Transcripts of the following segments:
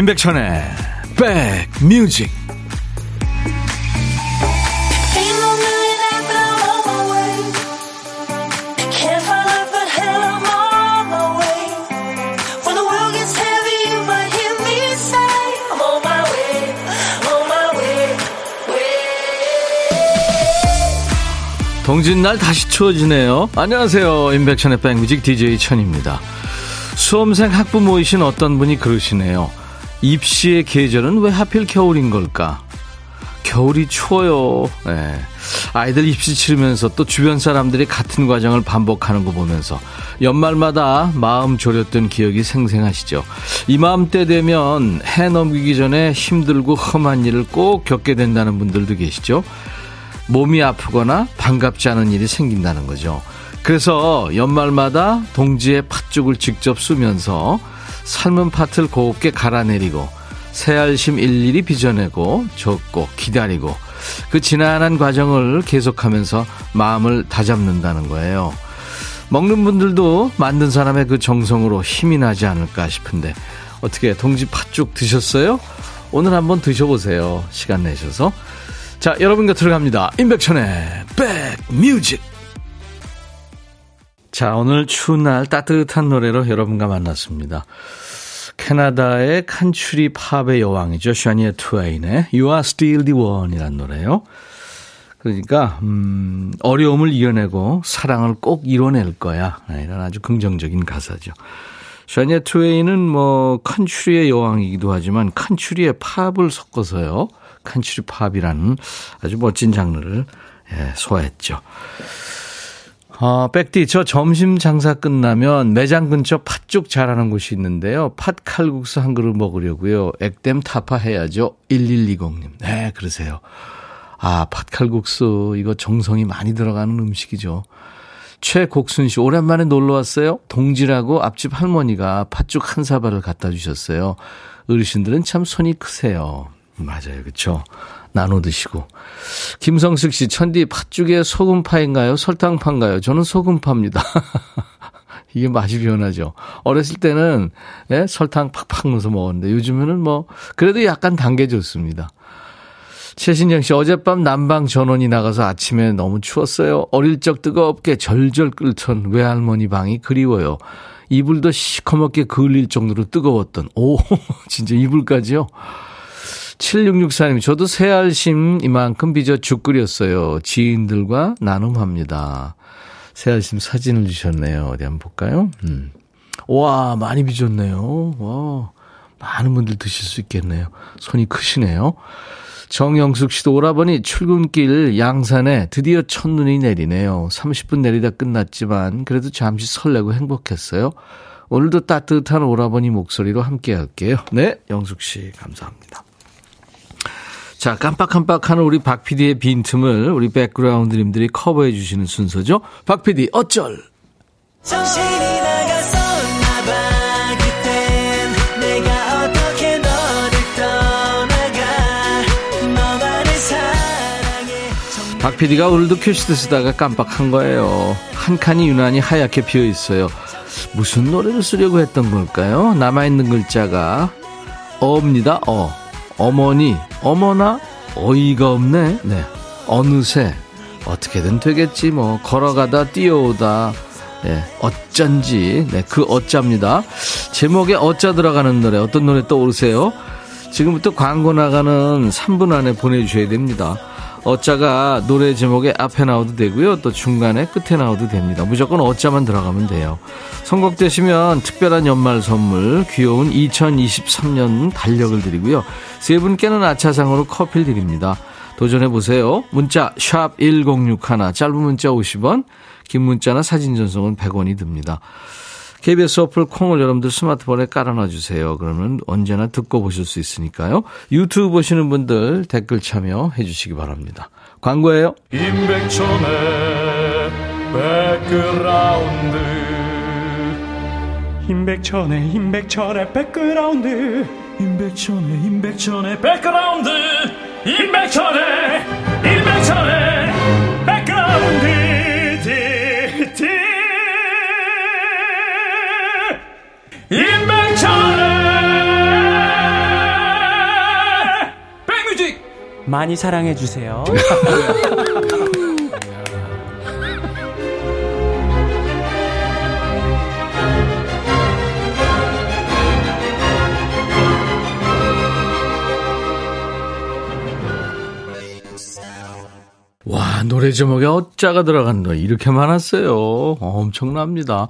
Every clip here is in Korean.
임백천의 백뮤직 동짓날 다시 추워지네요. 안녕하세요. 임백천의 백뮤직 DJ 천입니다. 수험생 학부모이신 어떤 분이 그러시네요. 입시의 계절은 왜 하필 겨울인 걸까? 겨울이 추워요. 네. 아이들 입시 치르면서 또 주변 사람들이 같은 과정을 반복하는 거 보면서 연말마다 마음 졸였던 기억이 생생하시죠. 이마음때 되면 해 넘기기 전에 힘들고 험한 일을 꼭 겪게 된다는 분들도 계시죠. 몸이 아프거나 반갑지 않은 일이 생긴다는 거죠. 그래서 연말마다 동지의 팥죽을 직접 쓰면서 삶은 팥을 곱게 갈아내리고 새알심 일일이 빚어내고 적고 기다리고 그 지난한 과정을 계속하면서 마음을 다잡는다는 거예요. 먹는 분들도 만든 사람의 그 정성으로 힘이 나지 않을까 싶은데 어떻게 동지 팥죽 드셨어요? 오늘 한번 드셔보세요. 시간 내셔서. 자, 여러분 곁으로 갑니다. 임백천의 백뮤직. 자, 오늘 추운 날 따뜻한 노래로 여러분과 만났습니다. 캐나다의 칸츄리 팝의 여왕이죠. 샤니아 트웨인의 You Are Still the One이란 노래요. 그러니까 음, 어려움을 이겨내고 사랑을 꼭 이뤄낼 거야. 네, 이런 아주 긍정적인 가사죠. 샤니아 트웨인은 뭐 칸츄리의 여왕이기도 하지만 칸츄리의 팝을 섞어서요. country pop이라는 아주 멋진 장르를 예, 소화했죠. 어, 백디, 저 점심 장사 끝나면 매장 근처 팥죽 잘하는 곳이 있는데요. 팥 칼국수 한 그릇 먹으려고요. 액땜 타파 해야죠. 1120님. 네, 그러세요. 아, 팥 칼국수, 이거 정성이 많이 들어가는 음식이죠. 최곡순 씨, 오랜만에 놀러 왔어요. 동지라고 앞집 할머니가 팥죽 한 사발을 갖다 주셨어요. 어르신들은 참 손이 크세요. 맞아요. 그쵸. 나눠 드시고. 김성숙 씨, 천디 팥죽에 소금파인가요? 설탕파인가요? 저는 소금파입니다. 이게 맛이 변하죠. 어렸을 때는 예, 설탕 팍팍 넣어서 먹었는데 요즘에는 뭐 그래도 약간 단게 좋습니다. 최신영 씨, 어젯밤 난방 전원이 나가서 아침에 너무 추웠어요. 어릴 적 뜨겁게 절절 끓던 외할머니 방이 그리워요. 이불도 시커멓게 그을릴 정도로 뜨거웠던, 오, 진짜 이불까지요? 7664님, 저도 새알심 이만큼 빚어 죽 끓였어요. 지인들과 나눔합니다. 새알심 사진을 주셨네요. 어디 한번 볼까요? 음. 와, 많이 빚었네요. 와, 많은 분들 드실 수 있겠네요. 손이 크시네요. 정영숙 씨도 오라버니 출근길 양산에 드디어 첫눈이 내리네요. 30분 내리다 끝났지만 그래도 잠시 설레고 행복했어요. 오늘도 따뜻한 오라버니 목소리로 함께 할게요. 네, 영숙 씨 감사합니다. 자, 깜빡깜빡하는 우리 박 PD의 빈틈을 우리 백그라운드님들이 커버해 주시는 순서죠. 박 PD, 어쩔! 박 PD가 오늘도 큐시트 쓰다가 깜빡한 거예요. 한 칸이 유난히 하얗게 비어 있어요. 무슨 노래를 쓰려고 했던 걸까요? 남아있는 글자가 어입니다. 어. 어머니, 어머나, 어이가 없네. 네. 어느새, 어떻게든 되겠지, 뭐. 걸어가다, 뛰어오다. 네. 어쩐지. 네. 그 어짜입니다. 제목에 어짜 들어가는 노래, 어떤 노래 떠오르세요? 지금부터 광고 나가는 3분 안에 보내주셔야 됩니다. 어짜가 노래 제목에 앞에 나와도 되고요. 또 중간에 끝에 나와도 됩니다. 무조건 어짜만 들어가면 돼요. 선곡되시면 특별한 연말 선물 귀여운 2023년 달력을 드리고요. 세 분께는 아차상으로 커피를 드립니다. 도전해보세요. 문자 1061, 짧은 문자 50원, 긴 문자나 사진 전송은 100원이 듭니다. KBS 어플 콩을 여러분들 스마트폰에 깔아놔 주세요. 그러면 언제나 듣고 보실 수 있으니까요. 유튜브 보시는 분들 댓글 참여해 주시기 바랍니다. 광고예요. 임백천의 백그라운드 임백천의 임백천의 백그라운드 임백천의 임백천의 백그라운드 임백천의 임백천의 백그라운드 임백천의 백뮤직 많이 사랑해 주세요. 와, 노래 제목에 어짜가 들어간 거 이렇게 많았어요. 엄청납니다.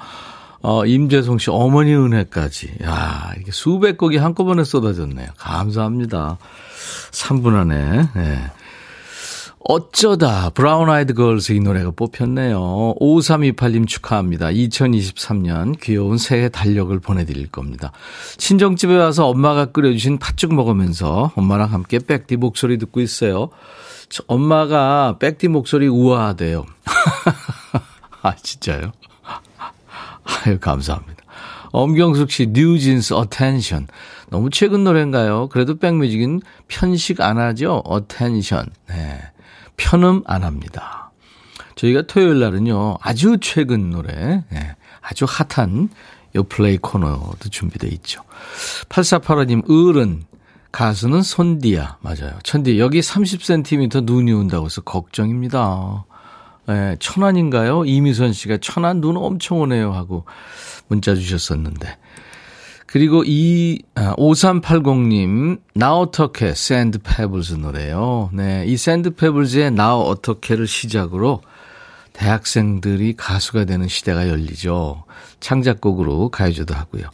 어, 임재송 씨 어머니 은혜까지. 야, 이게 수백 곡이 한꺼번에 쏟아졌네요. 감사합니다. 3분 안에. 네. 어쩌다 브라운 아이드 걸스 이 노래가 뽑혔네요. 5328님 축하합니다. 2023년 귀여운 새해 달력을 보내드릴 겁니다. 친정집에 와서 엄마가 끓여주신 팥죽 먹으면서 엄마랑 함께 백디 목소리 듣고 있어요. 엄마가 백디 목소리 우아하대요. 아, 진짜요? 아유, 감사합니다. 엄경숙 씨, 뉴진스 Attention. 너무 최근 노래인가요? 그래도 백뮤직은 편식 안 하죠? Attention. 네. 편음 안 합니다. 저희가 토요일 날은요, 아주 최근 노래, 네. 아주 hot한 요 플레이 코너도 준비되어 있죠. 8485님, 을은 가수는 손디야. 맞아요. 천디, 여기 30cm 눈이 온다고 해서 걱정입니다. 예, 천안인가요? 이미선 씨가 천안 눈 엄청 오네요 하고 문자 주셨었는데. 그리고 이, 아, 5380님, 나 어떡해 샌드 페블즈 노래요. 네. 이 샌드 페블즈의 나 어떡해를 시작으로 대학생들이 가수가 되는 시대가 열리죠. 창작곡으로 가요제도 하고요.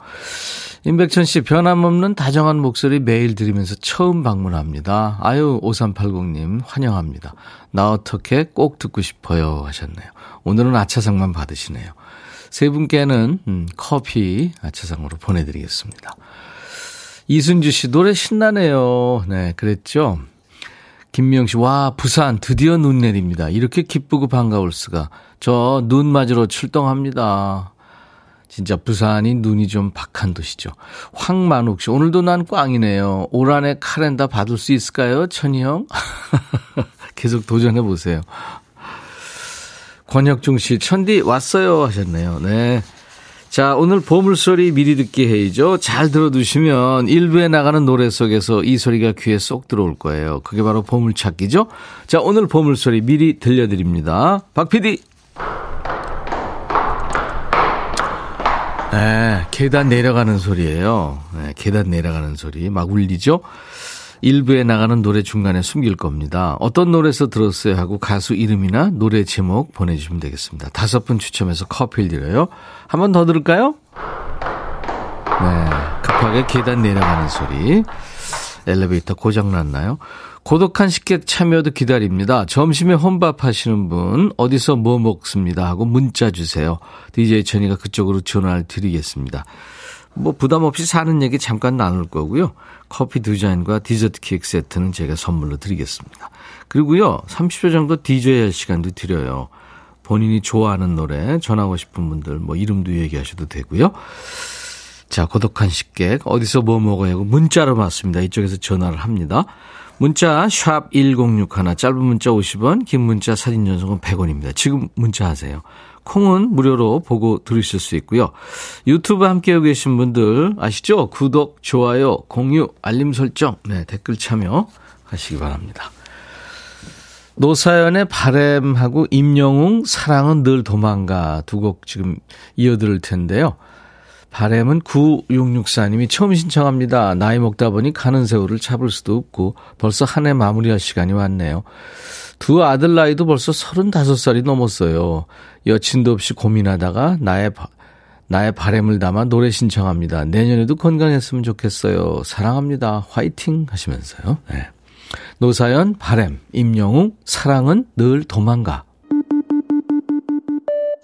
임백천 씨, 변함없는 다정한 목소리 매일 들으면서 처음 방문합니다. 아유, 5380님, 환영합니다. 나 어떡해 꼭 듣고 싶어요 하셨네요. 오늘은 아차상만 받으시네요. 세 분께는 음, 커피 아차상으로 보내드리겠습니다. 이순주 씨, 노래 신나네요. 네, 그랬죠. 김미영 씨, 와, 부산 드디어 눈 내립니다. 이렇게 기쁘고 반가울 수가. 저 눈 맞으러 출동합니다. 진짜 부산이 눈이 좀 박한 도시죠. 황만욱 씨, 오늘도 난 꽝이네요. 올 한 해 카렌다 받을 수 있을까요? 천희 형? 계속 도전해 보세요. 권혁중 씨, 천디 왔어요 하셨네요. 네. 자, 오늘 보물소리 미리 듣기 회의죠. 잘 들어두시면 일부에 나가는 노래 속에서 이 소리가 귀에 쏙 들어올 거예요. 그게 바로 보물찾기죠. 자, 오늘 보물소리 미리 들려드립니다. 박 PD. 네, 계단 내려가는 소리예요. 네, 계단 내려가는 소리 막 울리죠. 일부에 나가는 노래 중간에 숨길 겁니다. 어떤 노래에서 들었어요 하고 가수 이름이나 노래 제목 보내주시면 되겠습니다. 다섯 분 추첨해서 커피를 드려요. 한 번 더 들을까요? 네, 급하게 계단 내려가는 소리. 엘리베이터 고장 났나요? 고독한 식객 참여도 기다립니다. 점심에 혼밥 하시는 분 어디서 뭐 먹습니다 하고 문자 주세요. DJ 천이가 그쪽으로 전화를 드리겠습니다. 뭐 부담 없이 사는 얘기 잠깐 나눌 거고요. 커피 두 잔과 디저트 케이크 세트는 제가 선물로 드리겠습니다. 그리고요. 30초 정도 DJ 할 시간도 드려요. 본인이 좋아하는 노래 전하고 싶은 분들 뭐 이름도 얘기하셔도 되고요. 자, 고독한 식객 어디서 뭐 먹어야 하고 문자로 받습니다. 이쪽에서 전화를 합니다. 문자 샵 1061, 짧은 문자 50원, 긴 문자 사진 전송은 100원입니다. 지금 문자 하세요. 콩은 무료로 보고 들으실 수 있고요. 유튜브 함께하고 계신 분들 아시죠? 구독, 좋아요, 공유, 알림 설정, 네, 댓글 참여 하시기 바랍니다. 노사연의 바램하고 임영웅 사랑은 늘 도망가 두 곡 지금 이어들을 텐데요. 바램은 9664님이 처음 신청합니다. 나이 먹다 보니 가는 세월을 잡을 수도 없고 벌써 한 해 마무리할 시간이 왔네요. 두 아들 나이도 벌써 35살이 넘었어요. 여친도 없이 고민하다가 나의 나의 바램을 담아 노래 신청합니다. 내년에도 건강했으면 좋겠어요. 사랑합니다. 화이팅 하시면서요. 네. 노사연, 바램, 임영웅, 사랑은 늘 도망가.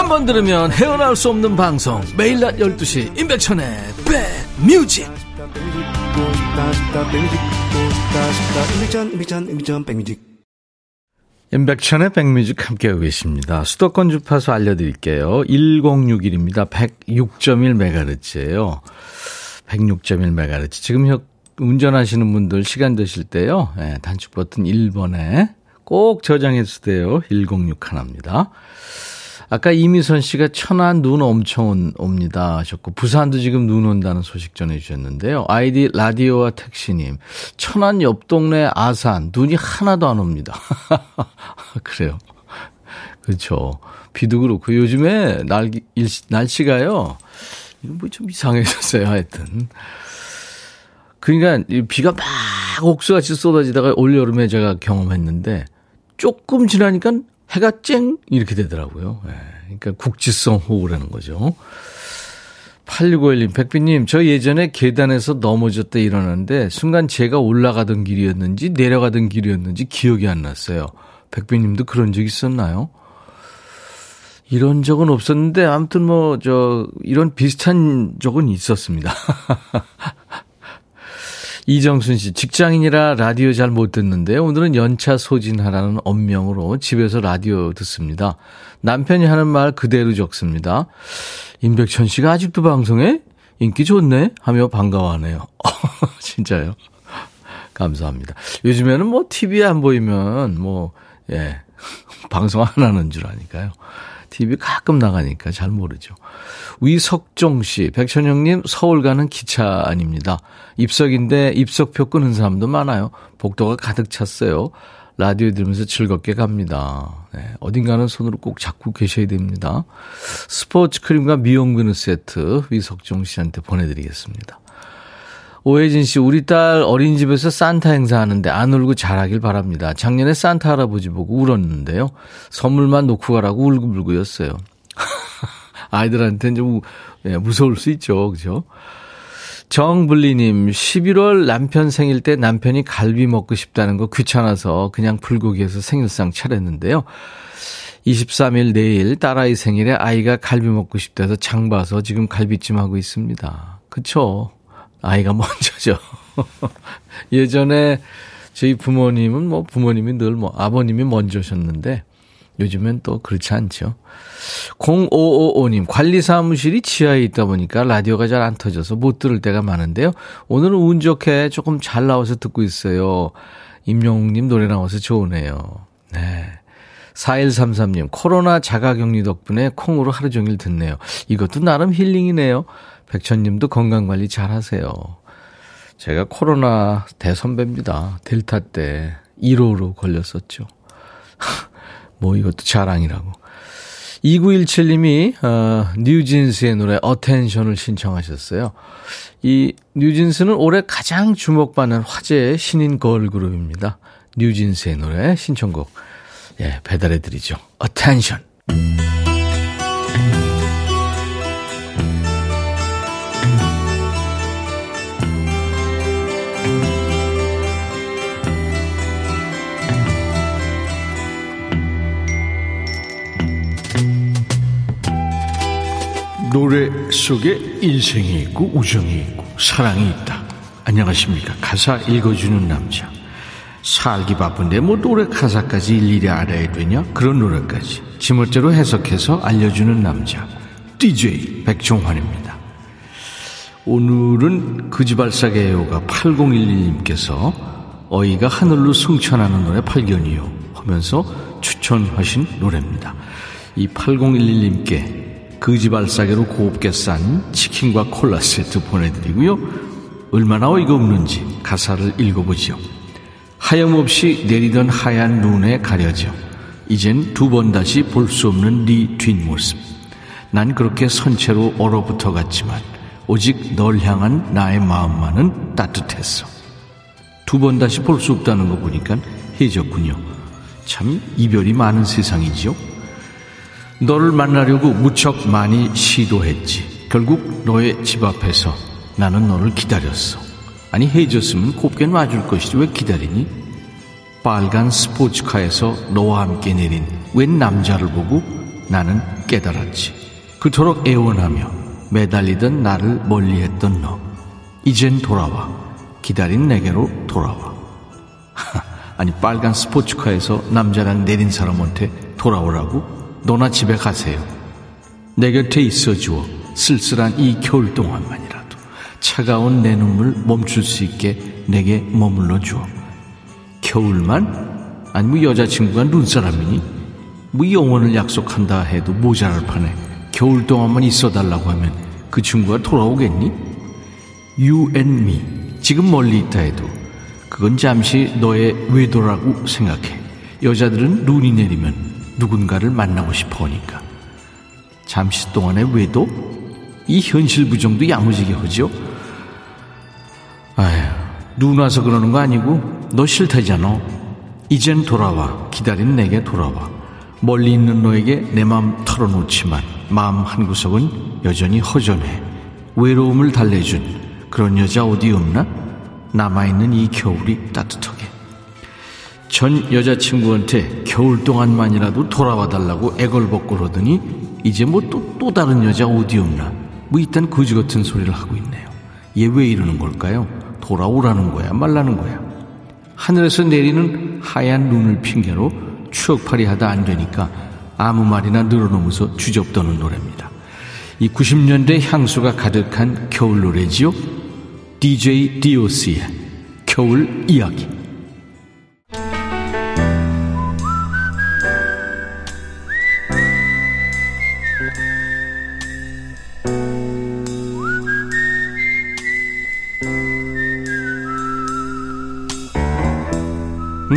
한 번 들으면 헤어나올 수 없는 방송 매일 낮 12시 임백천의 백뮤직 임백천의 백뮤직 함께하고 계십니다. 수도권 주파수 알려드릴게요. 1061입니다. 106.1MHz예요. 106.1MHz. 지금 운전하시는 분들 시간 되실 때요. 네, 단축 버튼 1번에 꼭 저장해 주세요. 106 하나입니다. 아까 이미선 씨가 천안 눈 엄청 옵니다 하셨고 부산도 지금 눈 온다는 소식 전해 주셨는데요. 아이디 라디오와 택시님 천안 옆 동네 아산 눈이 하나도 안 옵니다. 그래요. 그렇죠. 비도 그렇고 요즘에 날, 날씨가요. 이거 뭐 좀 이상해졌어요. 하여튼. 그러니까 비가 막 옥수같이 쏟아지다가 올 여름에 제가 경험했는데 조금 지나니까 해가 쨍 이렇게 되더라고요. 네. 그러니까 국지성 호우라는 거죠. 8651님, 백비님, 저 예전에 계단에서 넘어졌다 일어났는데 순간 제가 올라가던 길이었는지 내려가던 길이었는지 기억이 안 났어요. 백비님도 그런 적 있었나요? 이런 적은 없었는데 아무튼 뭐 저 이런 비슷한 적은 있었습니다. 이정순 씨, 직장인이라 라디오 잘 못 듣는데 오늘은 연차 소진하라는 엄명으로 집에서 라디오 듣습니다. 남편이 하는 말 그대로 적습니다. 임백천 씨가 아직도 방송에 인기 좋네 하며 반가워하네요. 진짜요? 감사합니다. 요즘에는 뭐 TV에 안 보이면 뭐, 예, 방송 안 하는 줄 아니까요. TV 가끔 나가니까 잘 모르죠. 위석종 씨, 백천영님 서울 가는 기차 아닙니다. 입석인데 입석표 끊은 사람도 많아요. 복도가 가득 찼어요. 라디오 들으면서 즐겁게 갑니다. 네, 어딘가는 손으로 꼭 잡고 계셔야 됩니다. 스포츠 크림과 미용 비누 세트 위석종 씨한테 보내드리겠습니다. 오혜진 씨, 우리 딸 어린이집에서 산타 행사하는데 안 울고 잘하길 바랍니다. 작년에 산타 할아버지 보고 울었는데요. 선물만 놓고 가라고 울고불고였어요. 아이들한테는 좀 예, 무서울 수 있죠. 그죠? 정블리님, 11월 남편 생일 때 남편이 갈비 먹고 싶다는 거 귀찮아서 그냥 불고기에서 생일상 차렸는데요. 23일 내일 딸아이 생일에 아이가 갈비 먹고 싶다해서 장 봐서 지금 갈비찜 하고 있습니다. 그쵸? 아이가 먼저죠. 예전에 저희 부모님은 뭐 부모님이 늘 뭐 아버님이 먼저셨는데 요즘엔 또 그렇지 않죠. 0555님, 관리사무실이 지하에 있다 보니까 라디오가 잘 안 터져서 못 들을 때가 많은데요. 오늘은 운 좋게 조금 잘 나와서 듣고 있어요. 임영웅님 노래 나와서 좋으네요. 네. 4133님, 코로나 자가 격리 덕분에 콩으로 하루 종일 듣네요. 이것도 나름 힐링이네요. 백천님도 건강관리 잘 하세요. 제가 코로나 대선배입니다. 델타 때 1호로 걸렸었죠. 뭐 이것도 자랑이라고. 2917님이 어, 뉴진스의 노래 Attention을 신청하셨어요. 이 뉴진스는 올해 가장 주목받는 화제의 신인 걸그룹입니다. 뉴진스의 노래 신청곡 예, 배달해 드리죠. Attention. 노래 속에 인생이 있고 우정이 있고 사랑이 있다. 안녕하십니까. 가사 읽어주는 남자. 살기 바쁜데 뭐 노래 가사까지 일일이 알아야 되냐? 그런 노래까지 지멋대로 해석해서 알려주는 남자. DJ 백종환입니다. 오늘은 그지발사계요가 8011님께서 어이가 하늘로 승천하는 노래 발견이요 하면서 추천하신 노래입니다. 이 8011님께 그지발사계로 곱게 싼 치킨과 콜라 세트 보내드리고요. 얼마나 어이가 없는지 가사를 읽어보죠. 하염없이 내리던 하얀 눈에 가려져 이젠 두 번 다시 볼 수 없는 네 뒷모습. 난 그렇게 선체로 얼어붙어 갔지만 오직 널 향한 나의 마음만은 따뜻했어. 두 번 다시 볼 수 없다는 거 보니까 해졌군요. 참 이별이 많은 세상이지요. 너를 만나려고 무척 많이 시도했지. 결국 너의 집 앞에서 나는 너를 기다렸어. 아니 헤어졌으면 곱게 놔줄 것이지 왜 기다리니? 빨간 스포츠카에서 너와 함께 내린 웬 남자를 보고 나는 깨달았지. 그토록 애원하며 매달리던 나를 멀리했던 너. 이젠 돌아와. 기다린 내게로 돌아와. 아니 빨간 스포츠카에서 남자랑 내린 사람한테 돌아오라고? 너나 집에 가세요. 내 곁에 있어 주어 쓸쓸한 이 겨울 동안만이라도 차가운 내 눈물 멈출 수 있게 내게 머물러 주어. 겨울만? 아니 뭐 여자친구가 눈사람이니? 뭐 영원을 약속한다 해도 모자랄 판에 겨울 동안만 있어달라고 하면 그 친구가 돌아오겠니? You and me. 지금 멀리 있다 해도 그건 잠시 너의 외도라고 생각해. 여자들은 눈이 내리면 누군가를 만나고 싶어 하니까. 잠시 동안의 외도? 이 현실 부정도 야무지게 하죠? 아휴, 눈 와서 그러는 거 아니고 너 싫다잖아. 이젠 돌아와. 기다린 내게 돌아와. 멀리 있는 너에게 내 마음 털어놓지만 마음 한구석은 여전히 허전해. 외로움을 달래준 그런 여자 어디 없나? 남아있는 이 겨울이 따뜻하게. 전 여자친구한테 겨울 동안만이라도 돌아와 달라고 애걸복걸 하더니 이제 뭐 또또 다른 여자 어디 없나? 뭐 이딴 거지 같은 소리를 하고 있네요. 얘 왜 이러는 걸까요? 돌아오라는 거야, 말라는 거야. 하늘에서 내리는 하얀 눈을 핑계로 추억팔이 하다 안 되니까 아무 말이나 늘어놓으면서 주접떠는 노래입니다. 이 90년대 향수가 가득한 겨울 노래지요. DJ DOC의 겨울 이야기.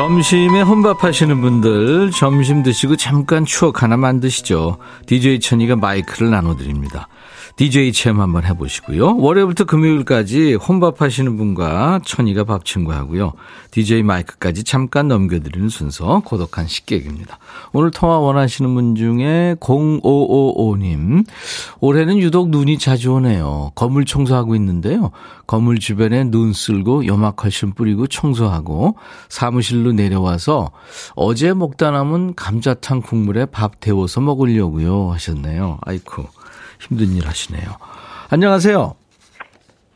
점심에 혼밥 하시는 분들 점심 드시고 잠깐 추억 하나 만드시죠. DJ 천이가 마이크를 나눠드립니다. DJ 체험 한번 해보시고요. 월요일부터 금요일까지 혼밥 하시는 분과 천이가 밥 친구하고요. DJ 마이크까지 잠깐 넘겨드리는 순서 고독한 식객입니다. 오늘 통화 원하시는 분 중에 0555님 올해는 유독 눈이 자주 오네요. 건물 청소하고 있는데요. 건물 주변에 눈 쓸고 염화칼슘 뿌리고 청소하고 사무실로 내려와서 어제 먹다 남은 감자탕 국물에 밥 데워서 먹으려고요 하셨네요. 아이쿠 힘든 일 하시네요. 안녕하세요.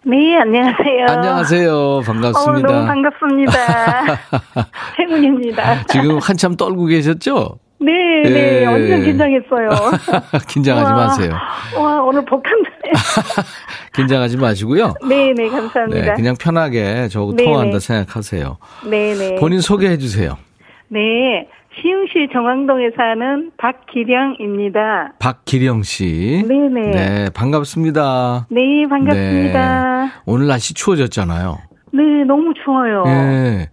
네, 안녕하세요. 안녕하세요. 반갑습니다. 어, 너무 반갑습니다. 최군입니다. 지금 한참 떨고 계셨죠? 네, 네, 예. 완전 긴장했어요. 긴장하지 와, 마세요. 와, 오늘 복한데. 긴장하지 마시고요. 네, 네, 네, 감사합니다. 그냥 편하게 저하고 네, 통화한다 네. 생각하세요. 네, 네. 본인 소개해 주세요. 네, 시흥시 정왕동에 사는 박기령입니다. 박기령 씨. 네, 네. 네, 반갑습니다. 네, 반갑습니다. 오늘 날씨 추워졌잖아요. 네, 너무 추워요. 예.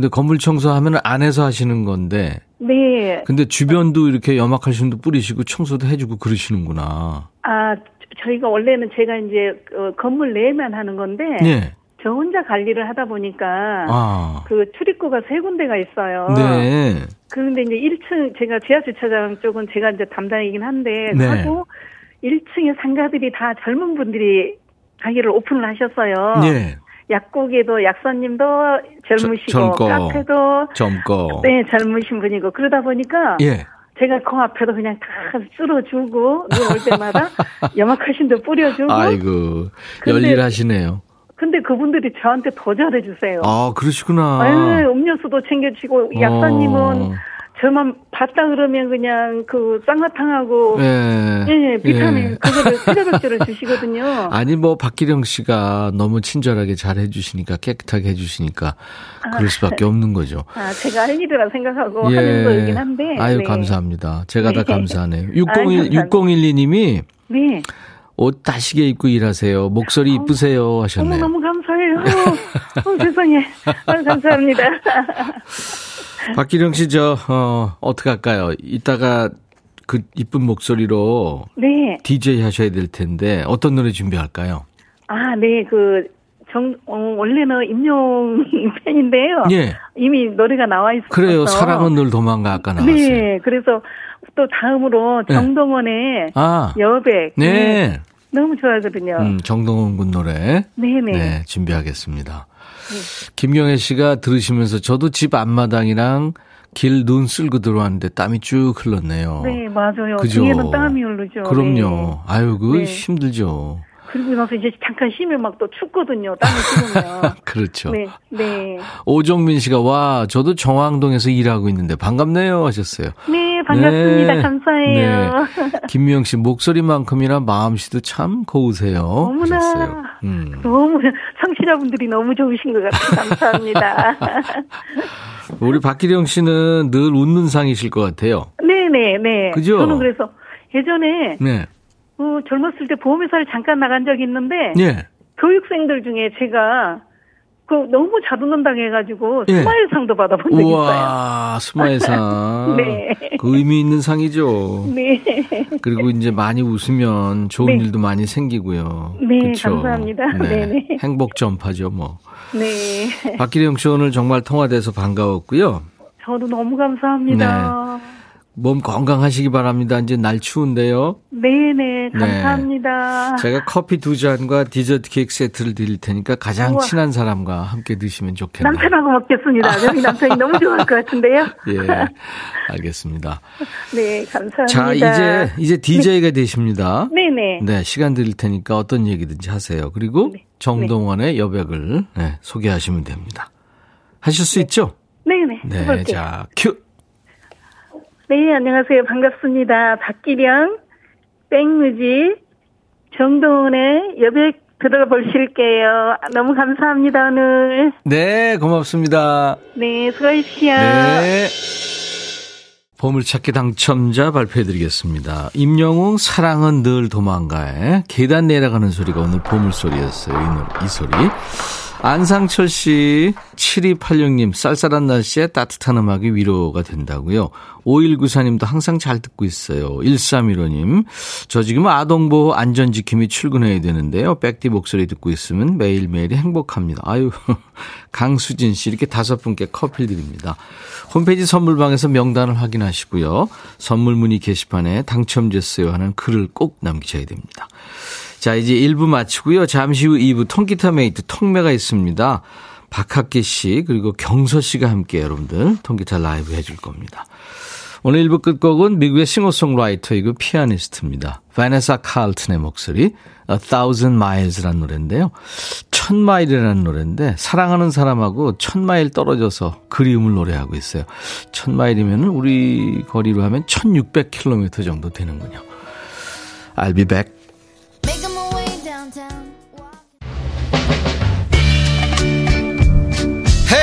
근데 건물 청소하면 안에서 하시는 건데, 네. 근데 주변도 이렇게 염화칼슘도 뿌리시고 청소도 해주고 그러시는구나. 아, 저- 저희가 원래는 제가 이제 어, 건물 내만 하는 건데 네. 저 혼자 관리를 하다 보니까 아. 그 출입구가 세 군데가 있어요. 네. 그런데 이제 1층 제가 지하 주차장 쪽은 제가 이제 담당이긴 한데 네. 하고 1층에 상가들이 다 젊은 분들이 가게를 오픈을 하셨어요. 네. 약국에도 약사님도 젊으시고 젊고. 카페도 젊고. 네 젊으신 분이고 그러다 보니까 예. 제가 그 앞에도 그냥 다 쓸어주고 눈올 때마다 염화칼슘도 뿌려주고 아이고, 근데- 열일하시네요. 근데 그분들이 저한테 더 잘해주세요. 아, 그러시구나. 네, 음료수도 챙겨주고 약사님은 어. 저만 봤다 그러면 그냥 그 쌍화탕하고 예. 예, 비타민 예. 그거를 수저백제를 주시거든요. 아니 뭐 박기령 씨가 너무 친절하게 잘 해주시니까 깨끗하게 해주시니까 그럴 수밖에 없는 거죠. 아, 제가 할 일이라 생각하고 하는 거이긴 한데. 예. 아유 네. 감사합니다. 제가 다 네. 감사하네요. 아유, 601 감사합니다. 6012님이 네. 옷 다시게 입고 일하세요. 목소리 이쁘세요 하셨네요. 너무 감사해요. 어, 세상에. 아, 감사합니다. 박기령 씨 저 어, 어떻게 할까요? 이따가 그 이쁜 목소리로 네. DJ 하셔야 될 텐데 어떤 노래 준비할까요? 아, 네. 그 정, 어, 원래는 임용 팬인데요. 예. 이미 노래가 나와 있어서. 그래요. 사랑은 늘 도망가 아까 나왔어요. 네. 그래서 또 다음으로 네. 정동원의 아. 여백. 네. 너무 좋아하거든요. 음, 정동원 군 노래. 네네. 네, 준비하겠습니다. 김경혜 씨가 들으시면서 저도 집 앞마당이랑 길 눈 쓸고 들어왔는데 땀이 쭉 흘렀네요. 네, 맞아요. 그죠? 등에는 땀이 흐르죠. 그럼요. 네. 아유, 그거 네. 힘들죠. 그리고 나서 이제 잠깐 쉬면 막 또 춥거든요. 땀이 식으면. 그렇죠. 네, 네. 오정민 씨가 와, 저도 정황동에서 일하고 있는데 반갑네요 하셨어요. 네, 반갑습니다. 네. 감사해요. 네. 김미영 씨 목소리만큼이나 마음씨도 참 고우세요. 어머나. 하셨어요. 음. 너무 청취자분들이 너무 좋으신 것 같아요. 감사합니다. 우리 박기령 씨는 늘 웃는 상이실 것 같아요. 네네 네. 그죠? 저는 그래서 예전에 네. 어, 젊었을 때 보험회사를 잠깐 나간 적이 있는데 예. 교육생들 중에 제가 그 너무 잘 웃는다고 해가지고 예. 스마일상도 받아본 적이 있어요. 우와, 스마일상. 네. 그 의미 있는 상이죠. 네. 그리고 이제 많이 웃으면 좋은 네. 일도 많이 생기고요. 네, 그쵸? 감사합니다. 네. 네네. 행복 전파죠, 뭐. 네. 박기령 씨 오늘 정말 통화돼서 반가웠고요. 저도 너무 감사합니다. 몸 건강하시기 바랍니다. 이제 날 추운데요. 네네, 감사합니다. 제가 커피 두 잔과 디저트 케이크 세트를 드릴 테니까 가장 우와. 친한 사람과 함께 드시면 좋겠네요. 남편하고 먹겠습니다. 저희 남편이 너무 좋아할 것 같은데요. 예, 알겠습니다. 네, 감사합니다. 자, 이제 이제 DJ가 되십니다. 네네. 네, 시간 드릴 테니까 어떤 얘기든지 하세요. 그리고 네. 정동원의 여백을 네, 소개하시면 됩니다. 하실 수 있죠? 네네. 네, 해볼게요. 자, 큐. 네, 안녕하세요. 반갑습니다. 박기령, 백뮤지, 정동훈의 여백 들어가 보실게요. 너무 감사합니다, 오늘. 네, 고맙습니다. 네, 수고하십시오. 네. 보물찾기 당첨자 발표해드리겠습니다. 임영웅 사랑은 늘 도망가에 계단 내려가는 소리가 오늘 보물소리였어요. 이, 노래, 이 소리. 안상철 씨, 7286님, 쌀쌀한 날씨에 따뜻한 음악이 위로가 된다고요. 5194님도 항상 잘 듣고 있어요. 1315님, 저 지금 아동보호 안전지킴이 출근해야 되는데요. 백디 목소리 듣고 있으면 매일매일이 행복합니다. 아유, 강수진 씨, 이렇게 다섯 분께 커피 드립니다. 홈페이지 선물방에서 명단을 확인하시고요. 선물 문의 게시판에 당첨됐어요 하는 글을 꼭 남기셔야 됩니다. 자, 이제 1부 마치고요. 잠시 후 2부 통기타 mate 통매가 있습니다. 박학기 씨 그리고 경서 씨가 함께 여러분들 통기타 라이브 해줄 겁니다. 오늘 1부 끝곡은 미국의 싱어송라이터이고 피아니스트입니다. 바네사 칼튼의 목소리 A Thousand Miles라는 노래인데요. 천 마일이라는 노래인데 사랑하는 사람하고 천 마일 떨어져서 그리움을 노래하고 있어요. 천 마일이면 우리 거리로 하면 1600km 정도 되는군요. I'll be back.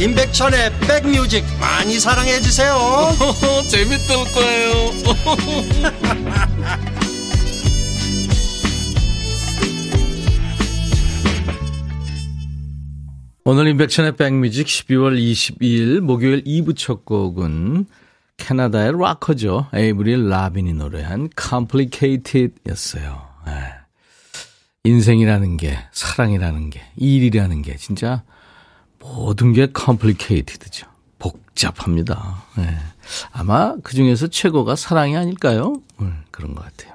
임백천의 백뮤직 많이 사랑해 주세요 재밌을 거예요 오늘 인백천의 백뮤직 12월 22일 목요일 2부 첫 곡은 캐나다의 락커죠. 에이브릴 라빈이 노래한 Complicated 였어요. 예. 인생이라는 게, 사랑이라는 게, 일이라는 게 진짜 모든 게 complicated죠. 복잡합니다. 예. 아마 그 중에서 최고가 사랑이 아닐까요? 음, 그런 것 같아요.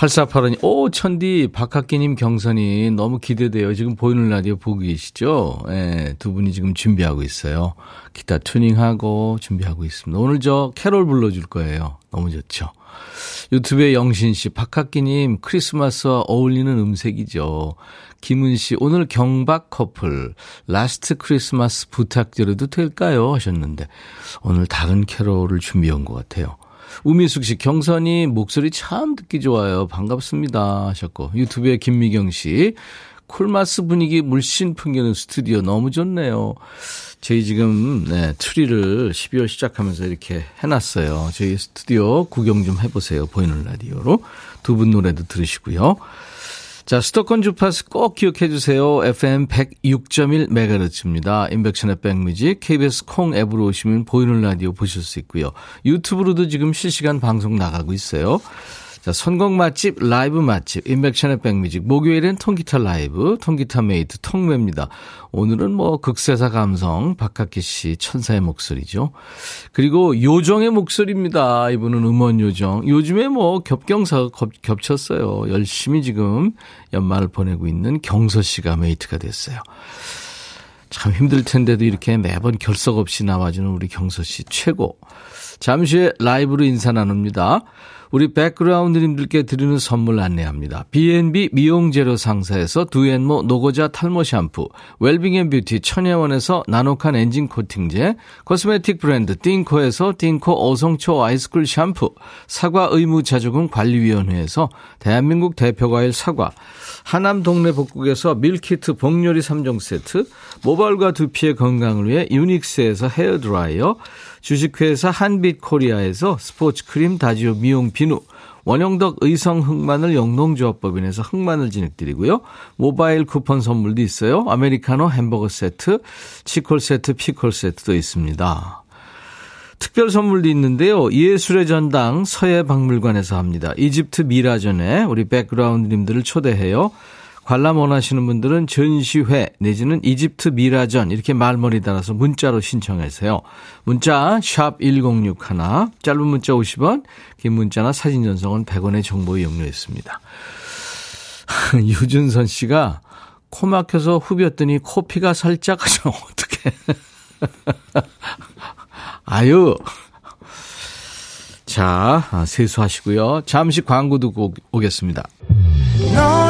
8485님, 오, 천디, 박학기님 경선이 너무 기대돼요. 지금 보이는 라디오 보고 계시죠? 예, 두 분이 지금 준비하고 있어요. 기타 튜닝하고 준비하고 있습니다. 오늘 저 캐롤 불러줄 거예요. 너무 좋죠. 유튜브에 영신 씨, 박학기님, 크리스마스와 어울리는 음색이죠. 김은 씨, 오늘 경박 커플, Last Christmas 부탁드려도 될까요? 하셨는데, 오늘 다른 캐롤을 준비해 온것 같아요. 우미숙 씨, 경선이 목소리 참 듣기 좋아요. 반갑습니다. 하셨고, 유튜브에 김미경 씨, 쿨마스 분위기 물씬 풍기는 스튜디오 너무 좋네요. 저희 지금, 네, 트리를 12월 시작하면서 이렇게 해놨어요. 저희 스튜디오 구경 좀 해보세요. 보이는 라디오로. 두 분 노래도 들으시고요. 자, 수도권 주파수 꼭 기억해 주세요. FM 106.1MHz입니다. 임백천의 백뮤직, KBS 콩 앱으로 오시면 보이는 라디오 보실 수 있고요. 유튜브로도 지금 실시간 방송 나가고 있어요. 자, 선곡 맛집, 라이브 맛집, 임백천의 백뮤직. 목요일엔 통기타 라이브, 통기타 mate, 통매입니다. 오늘은 뭐 극세사 감성, 박학기 씨 천사의 목소리죠. 그리고 요정의 목소리입니다. 이분은 음원 요정. 요즘에 뭐 겹경사가 겹, 쳤어요 열심히 지금 연말을 보내고 있는 경서 씨가 mate가 됐어요. 참 힘들 텐데도 이렇게 매번 결석 없이 나와주는 우리 경서 씨 최고. 잠시 후에 라이브로 인사 나눕니다. 우리 백그라운드님들께 드리는 선물 안내합니다. B&B 미용재료 상사에서 두앤모 노고자 탈모 샴푸, 웰빙앤뷰티 천혜원에서 나노칸 엔진 코팅제, 코스메틱 브랜드 띵코에서 띵코 어성초 아이스쿨 샴푸, 사과 의무자조금 관리위원회에서 대한민국 대표과일 사과, 하남 동네 복국에서 밀키트 복요리 3종 세트, 모발과 두피의 건강을 위해 유닉스에서 헤어드라이어, 주식회사 한빛코리아에서 스포츠 크림 다지오 미용비누, 원형덕 의성 흑마늘 영농조합법인에서 흑마늘 진액 드리고요. 모바일 쿠폰 선물도 있어요. 아메리카노 햄버거 세트, 치콜 세트, 피콜 세트도 있습니다. 특별 선물도 있는데요. 예술의 전당 서해박물관에서 합니다. 이집트 미라전에 우리 백그라운드님들을 초대해요. 관람 원하시는 분들은 전시회 내지는 이집트 미라전 이렇게 말머리 달아서 문자로 신청하세요. 문자 샵 1061, 짧은 문자 50원, 긴 문자나 사진 전송은 100원의 정보 이용료 있습니다. 유준선 씨가 코 막혀서 후볐더니 코피가 살짝 하죠. 어떻게? 아유. 자, 세수하시고요. 잠시 광고 듣고 오겠습니다. 너의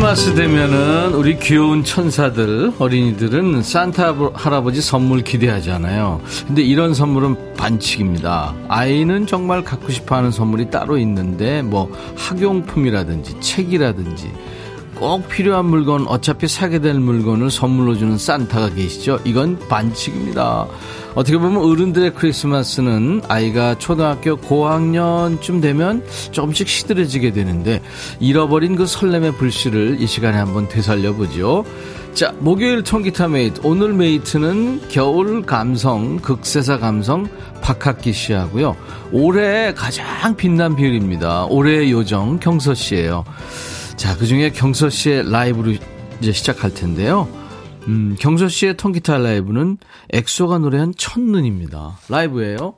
크리스마스 되면은 우리 귀여운 천사들, 어린이들은 산타 할아버지 선물 기대하잖아요. 근데 이런 선물은 반칙입니다. 아이는 정말 갖고 싶어 하는 선물이 따로 있는데, 뭐, 학용품이라든지, 책이라든지, 꼭 필요한 물건, 어차피 사게 될 물건을 선물로 주는 산타가 계시죠? 이건 반칙입니다. 어떻게 보면 어른들의 크리스마스는 아이가 초등학교 고학년쯤 되면 조금씩 시들해지게 되는데 잃어버린 그 설렘의 불씨를 이 시간에 한번 되살려 보죠. 자, 목요일 통기타 mate. 오늘 mate는 겨울 감성, 극세사 감성 박학기 씨하고요. 올해 가장 빛난 비율입니다. 올해의 요정 경서 씨예요. 자, 그 중에 경서 씨의 라이브로 이제 시작할 텐데요. 음, 경서 씨의 통기타 라이브는 엑소가 노래한 첫눈입니다. 라이브예요.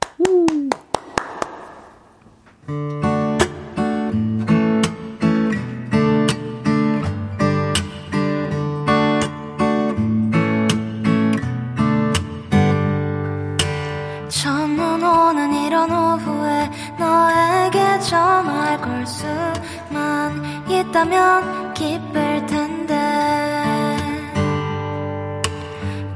처음 오는 이런 오후에 너에게 전화할 걸 수만 있다면 기쁠 텐데.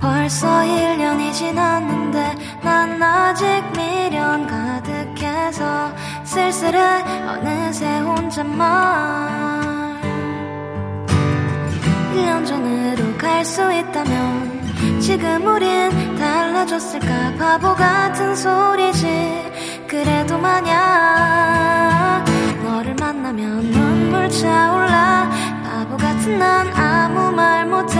벌써 1년이 지났는데 난 아직 미련 가득해서 쓸쓸해 어느새 혼잣말. 1년 전으로 갈 수 있다면 지금 우린 달라졌을까? 바보 같은 소리지. 그래도 만약 불타올라. 바보 같은 난 아무 말 못해.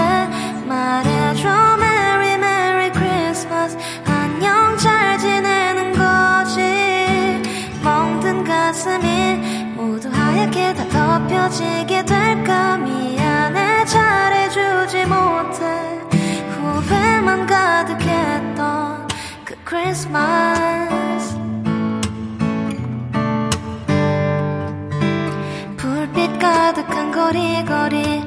말해줘 Merry Merry Christmas 안녕 잘 지내는 거지. 멍든 가슴이 모두 하얗게 다 덮여지게 될까? 미안해 잘해주지 못해. 후회만 가득했던 그 크리스마스. 가득한 거리거리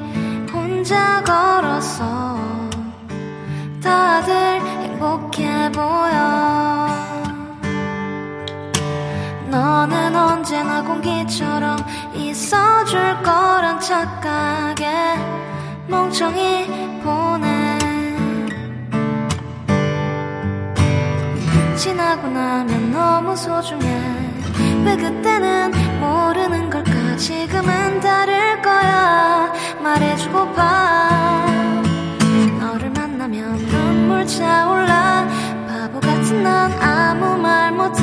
혼자 걸었어 다들 행복해 보여. 너는 언제나 공기처럼 있어줄 거란 착각에 멍청이 보내. 지나고 나면 너무 소중해. 왜 그때는 모르는 걸까 지금은 다를 거야. 말해주고파. 너를 만나면 눈물 차올라. 바보 같은 난 아무 말 못해.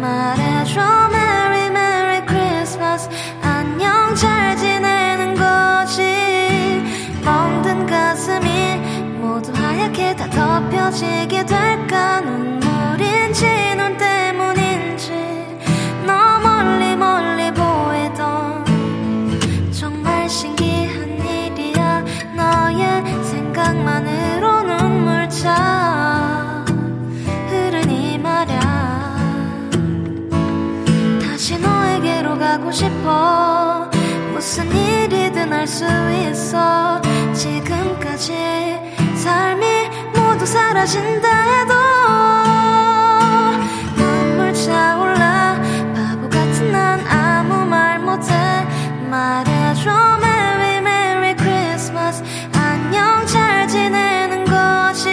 말해줘 Merry Merry Christmas. 안녕 잘 지내는 거지. 멍든 가슴이 모두 하얗게 다 덮여지게 될까? 눈물인지 눈 싶어. 무슨 일이든 할 수 있어. 지금까지 삶이 모두 사라진다 해도 눈물 차올라. 바보 같은 난 아무 말 못해. 말해줘. Merry Merry Christmas. 안녕 잘 지내는 거지.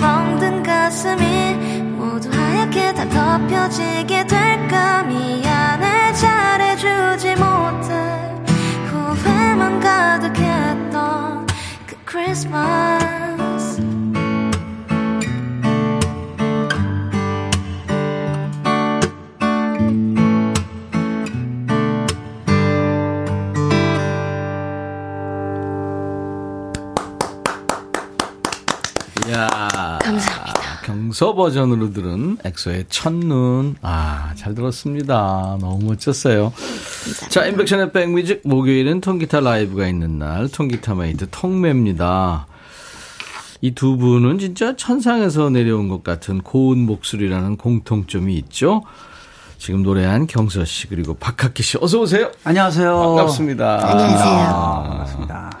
멍든 가슴이 모두 하얗게 다 덮여지게 그 감사합니다. 경서 버전으로 들은 엑소의 첫눈. 아, 잘 들었습니다. 너무 멋졌어요. 자, 임백천의 백뮤직 목요일은 통기타 라이브가 있는 날, 통기타 mate 통매입니다. 이 두 분은 진짜 천상에서 내려온 것 같은 고운 목소리라는 공통점이 있죠. 지금 노래한 경서 씨 그리고 박학기 씨 어서 오세요. 안녕하세요. 반갑습니다. 안녕하세요. 아, 반갑습니다.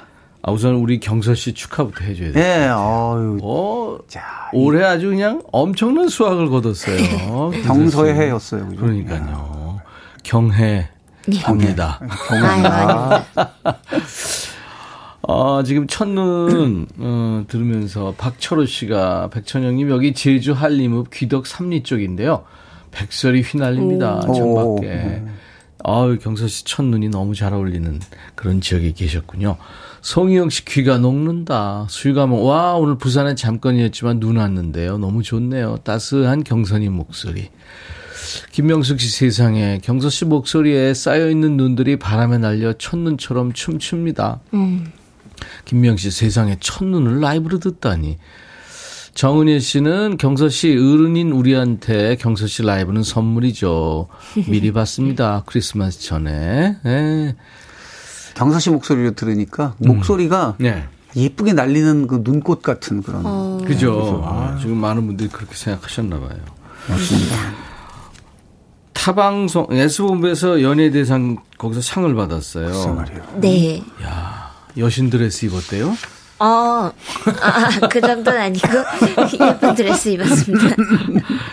아, 우선 우리 경서 씨 축하부터 해줘야 돼요. 네, 어유 어, 자, 올해 아주 그냥 엄청난 수확을 거뒀어요. 경서의 해였어요. 그죠? 그러니까요. 경해 합니다. 아유, 아닙니다. 어, 지금 첫눈 어, 들으면서 박철호 씨가 백천영님 여기 제주 한림읍 귀덕 삼리 쪽인데요. 백설이 휘날립니다. 오. 창밖에. 아유 경서 씨 첫눈이 너무 잘 어울리는 그런 지역에 계셨군요. 송희영 씨 귀가 녹는다. 수유가면 와 오늘 부산에 잠깐이었지만 눈 왔는데요. 너무 좋네요. 따스한 경선님 목소리. 김명숙 씨 세상에 경서 씨 목소리에 쌓여 있는 눈들이 바람에 날려 첫눈처럼 춤춥니다. 김명 씨 세상에 첫눈을 라이브로 듣다니. 정은혜 씨는 경서 씨 어른인 우리한테 경서 씨 라이브는 선물이죠. 미리 받습니다. 크리스마스 전에. 네. 경서 씨 목소리를 들으니까 목소리가 네. 예쁘게 날리는 그 눈꽃 같은 그런. 어. 그죠. 아, 지금 많은 분들이 그렇게 생각하셨나 봐요. 타방송 S본부에서 연예대상 거기서 상을 받았어요. 네. 여신 드레스 입었대요? 어, 아, 그 정도는 아니고, 예쁜 드레스 입었습니다.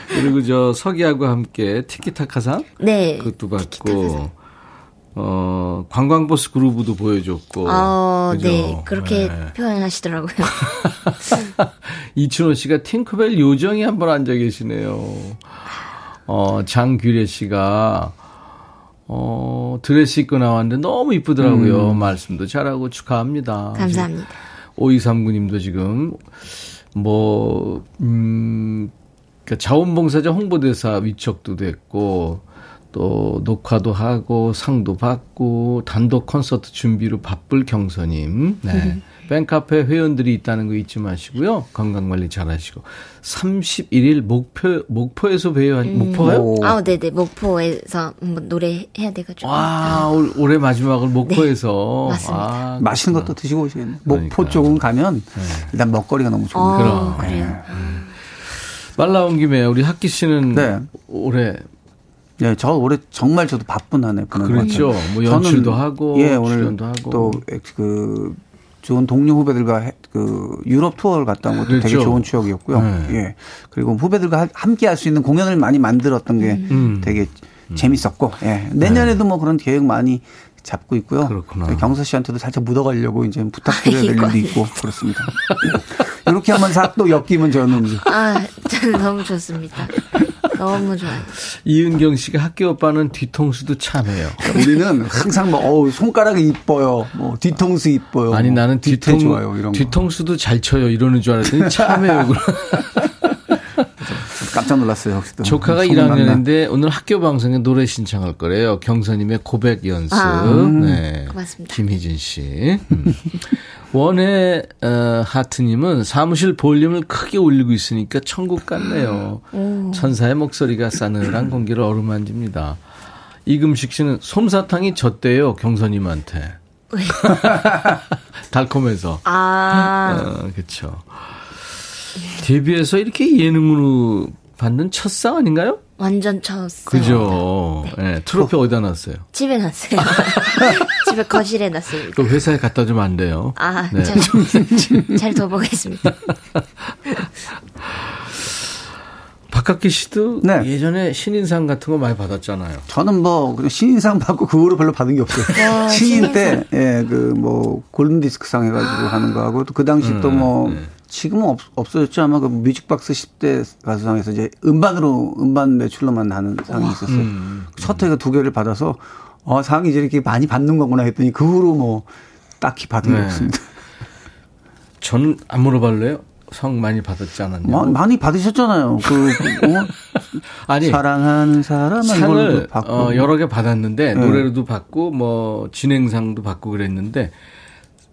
그리고 저 서기하고 함께 티키타카상 네. 그것도 받고 어 관광버스 그루브도 보여줬고 어, 그죠? 네. 그렇게 네. 표현하시더라고요. 이춘호 씨가 팅크벨 요정이 한 번 앉아 계시네요. 어 장규래 씨가 어 드레스 입고 나왔는데 너무 이쁘더라고요. 말씀도 잘하고 축하합니다. 감사합니다. 5239님도 지금, 뭐, 음, 그러니까 자원봉사자 홍보대사 위촉도 됐고, 또 녹화도 하고, 상도 받고, 단독 콘서트 준비로 바쁠 경서님. 네. 팬카페 회원들이 있다는 거 잊지 마시고요. 건강 관리 잘 하시고. 31일 목표, 목포에서 뵈요. 음. 목포요? 아, 네 네. 목포에서 한번 노래 해야 돼 가지고. 와, 올- 올해 마지막을 목포에서. 네, 맞습니다. 아, 맛있는 것도 드시고 오시겠네. 목포 그러니까. 쪽은 가면 일단 먹거리가 너무 좋은 어, 거예요. 그래요. 말 나온 김에 우리 학기 씨는 네. 올해 네, 저 올해 정말 저도 바쁜 한 해 보낸 것 그렇죠. 뭐 연출도 저는, 하고, 예, 오늘 출연도 하고. 또그 좋은 동료 후배들과 해- 그 유럽 투어를 갔다 온 것도 되게 그렇죠. 좋은 추억이었고요. 네. 예. 그리고 후배들과 하- 함께 할 수 있는 공연을 많이 만들었던 게 음. 되게 재밌었고, 예. 내년에도 뭐 그런 계획 많이 잡고 있고요. 그렇구나. 경서 씨한테도 살짝 묻어가려고 이제 부탁드려야 될. 일도 있고 그렇습니다. 이렇게 한번 싹또 엮이면 저는 이제 아, 저는 너무 좋습니다. 너무 좋아요. 이은경 씨가 학교 오빠는 뒤통수도 참해요. 우리는 항상 뭐 어우, 손가락이 이뻐요. 뭐 뒤통수 이뻐요. 아니 뭐 나는 뒤통 좋아요 이런 거. 뒤통수도 잘 쳐요 이러는 줄 알았더니 참해요. 깜짝 놀랐어요. 혹시 또. 조카가 소문났나? 1학년인데 오늘 학교 방송에 노래 신청할 거래요. 경선님의 고백 연습. 아, 네. 고맙습니다. 김희진 씨. 음. 원의 어, 하트님은 사무실 볼륨을 크게 올리고 있으니까 천국 같네요. 천사의 목소리가 싸늘한 공기를 어루만집니다. 이금식 씨는 솜사탕이 졌대요 경선님한테. 왜? 달콤해서. 아, 어, 그렇죠. 데뷔해서 이렇게 예능으로 받는 첫상 아닌가요? 완전 쳤어요. 그죠. 예, 트로피 어디다 놨어요? 집에 놨어요. 집에 거실에 놨습니다. 그 회사에 갖다 주면 안 돼요. 아, 네. 잘, 잘 둬보겠습니다. 박학기 씨도 네. 예전에 신인상 같은 거 많이 받았잖아요. 저는 뭐 그냥 신인상 받고 그 후로 별로 받은 게 없어요. 와, 신인 때 예, 그 뭐 골든 디스크상 해가지고 하는 거 하고 또 그 당시 또뭐 지금은 없, 없어졌죠 아마 그 뮤직박스 10대 가수상에서 이제 음반으로 음반 매출로만 하는 상이 있었어요. 첫 해가 두 개를 받아서 어 상이 이제 이렇게 많이 받는 거구나 했더니 그 후로 뭐 딱히 받은 게 네. 없습니다. 저는 안 물어볼래요? 상 많이 받았지 않았냐? 마- 많이 받으셨잖아요. 그, 그, 어? 아니 사랑하는 사람 상을 받고 어, 여러 개 받았는데 네. 노래로도 받고 뭐 진행상도 받고 그랬는데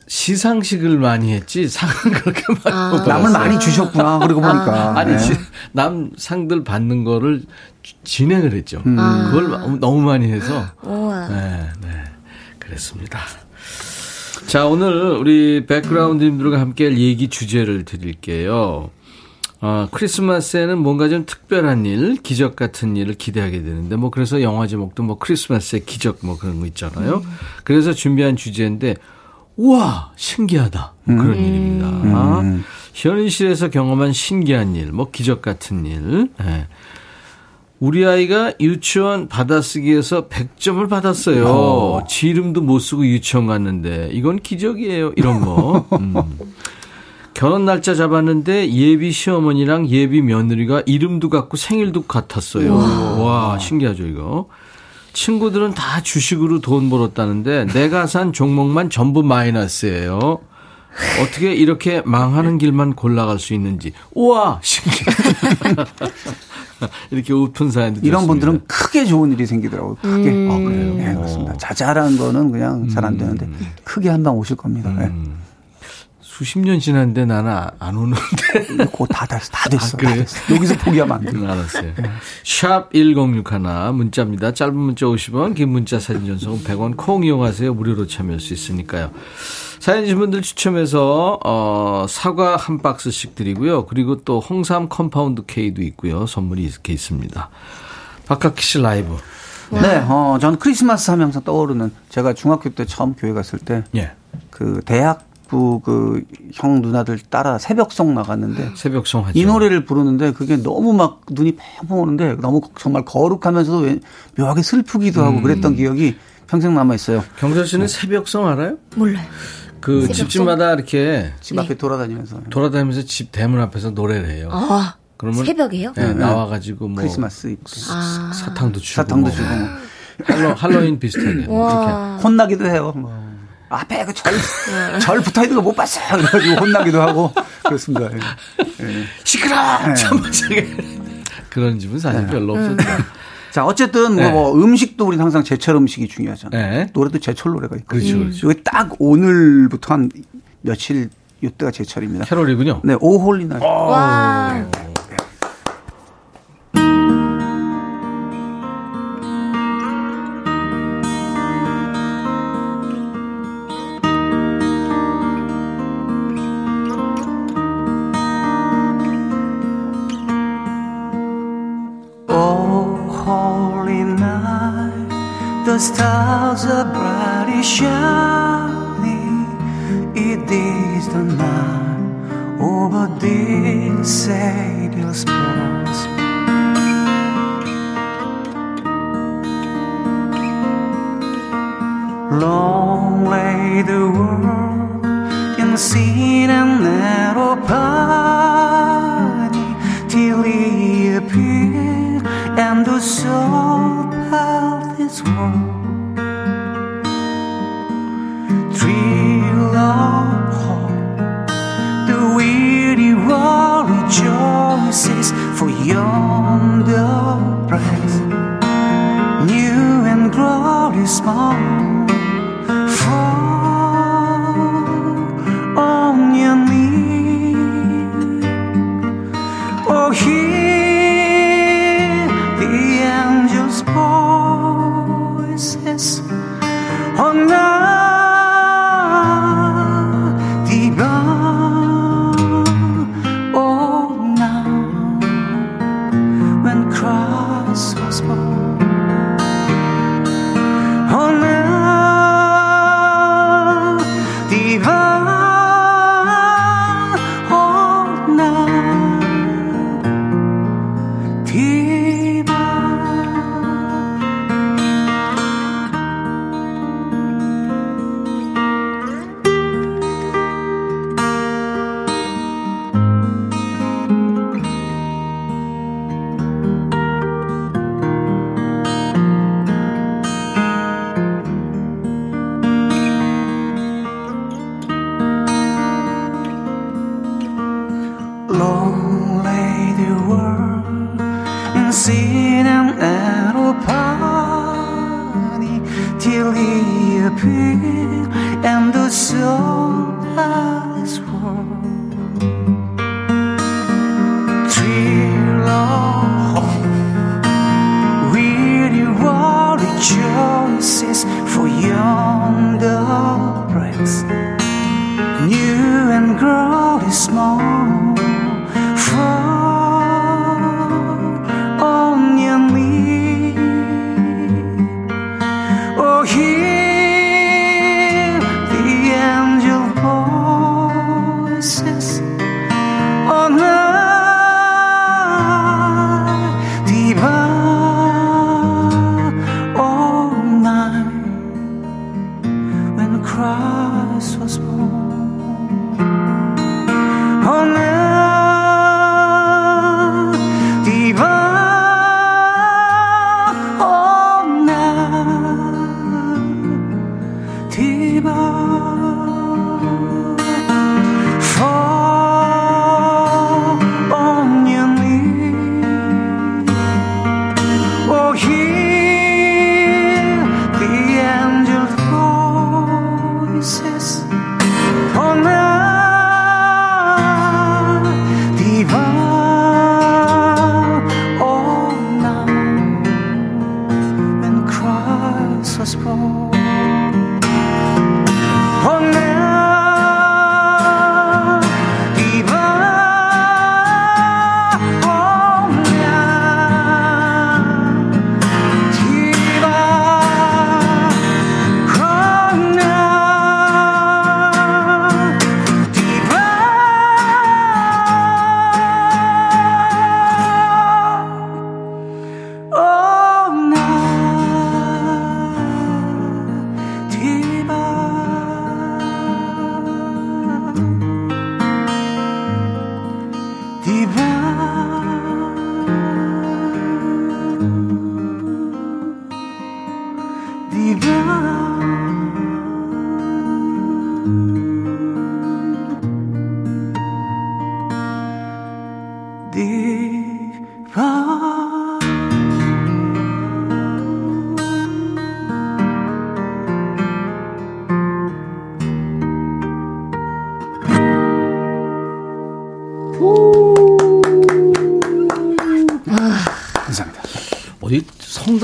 시상식을 많이 했지 상은 그렇게 많이 못 남을. 많이 주셨구나. 그러고 보니까 아니 네. 지- 남 상들 받는 거를 주- 진행을 했죠. 음. 그걸 너무- 너무 많이 해서 우와. 네, 네. 그랬습니다. 자, 오늘 우리 백그라운드님들과 함께 할 얘기 주제를 드릴게요. 아, 크리스마스에는 뭔가 좀 특별한 일, 기적 같은 일을 기대하게 되는데, 뭐, 그래서 영화 제목도 뭐, 크리스마스의 기적 뭐 그런 거 있잖아요. 그래서 준비한 주제인데, 우와! 신기하다. 뭐 그런 일입니다. 아, 현실에서 경험한 신기한 일, 뭐, 기적 같은 일. 예. 우리 아이가 유치원 받아쓰기에서 100점을 받았어요. 지 이름도 못 쓰고 유치원 갔는데 이건 기적이에요. 이런 거. 음. 결혼 날짜 잡았는데 예비 시어머니랑 예비 며느리가 이름도 같고 생일도 같았어요. 와, 신기하죠, 이거. 친구들은 다 주식으로 돈 벌었다는데 내가 산 종목만 전부 마이너스예요. 어떻게 이렇게 망하는 길만 골라갈 수 있는지. 우와, 신기해. 이렇게 오픈 사연도 이런 좋습니다. 분들은 크게 좋은 일이 생기더라고요. 크게. 음. 아, 그래요? 네, 그렇습니다. 자잘한 거는 그냥 잘 안 되는데 음. 크게 한 방 오실 겁니다. 네. 수십 년 지났는데 나는 아- 안 오는데. 그거 다 됐어. 다 됐어. 아, 그래요? 다 됐어. 여기서 포기하면 안 돼. 음, 알았어요. 샵 1061 문자입니다. 짧은 문자 50원, 긴 문자 사진 전송은 100원 콩 이용하세요. 무료로 참여할 수 있으니까요. 사연 주신 분들 추첨해서 어, 사과 한 박스씩 드리고요. 그리고 또 홍삼 컴파운드 K도 있고요. 선물이 이렇게 있습니다. 박학기 씨 라이브. 네, 어, 저는 크리스마스 하면 항상 떠오르는 제가 중학교 때 처음 교회 갔을 때 예. 그 대학 부그형 누나들 따라 새벽송 나갔는데 새벽송 하죠. 이 노래를 부르는데 그게 너무 막 눈이 팽팽 오는데 너무 정말 거룩하면서도 왜- 묘하게 슬프기도 하고 그랬던 음. 기억이 평생 남아 있어요. 경철 씨는 새벽송 알아요? 몰라요. 그 새벽송? 집집마다 이렇게 집 앞에 돌아다니면서 돌아다니면서 집 대문 앞에서 노래를 해요. 아, 그러면 새벽에요? 네, 나와가지고 뭐 크리스마스 때 아. 사탕도 주고 사탕도 뭐 주고 뭐 할로, 할로윈 비슷하게 이렇게 와. 혼나기도 해요. 뭐. 앞에 그 절, 절 붙어 있는 거 못 봤어. 그래가지고 혼나기도 하고 그렇습니다. 예. 예. 시끄러 참으시게 그런 집은 사실 별로 없었죠. 자 어쨌든 뭐, 네. 뭐 음식도 우리 항상 제철 음식이 중요하잖아요. 네. 노래도 제철 노래가 있고. 그렇죠, 그렇죠. 이게 딱 오늘부터 한 며칠 이때가 제철입니다. 캐롤이군요. 네, 오홀리 나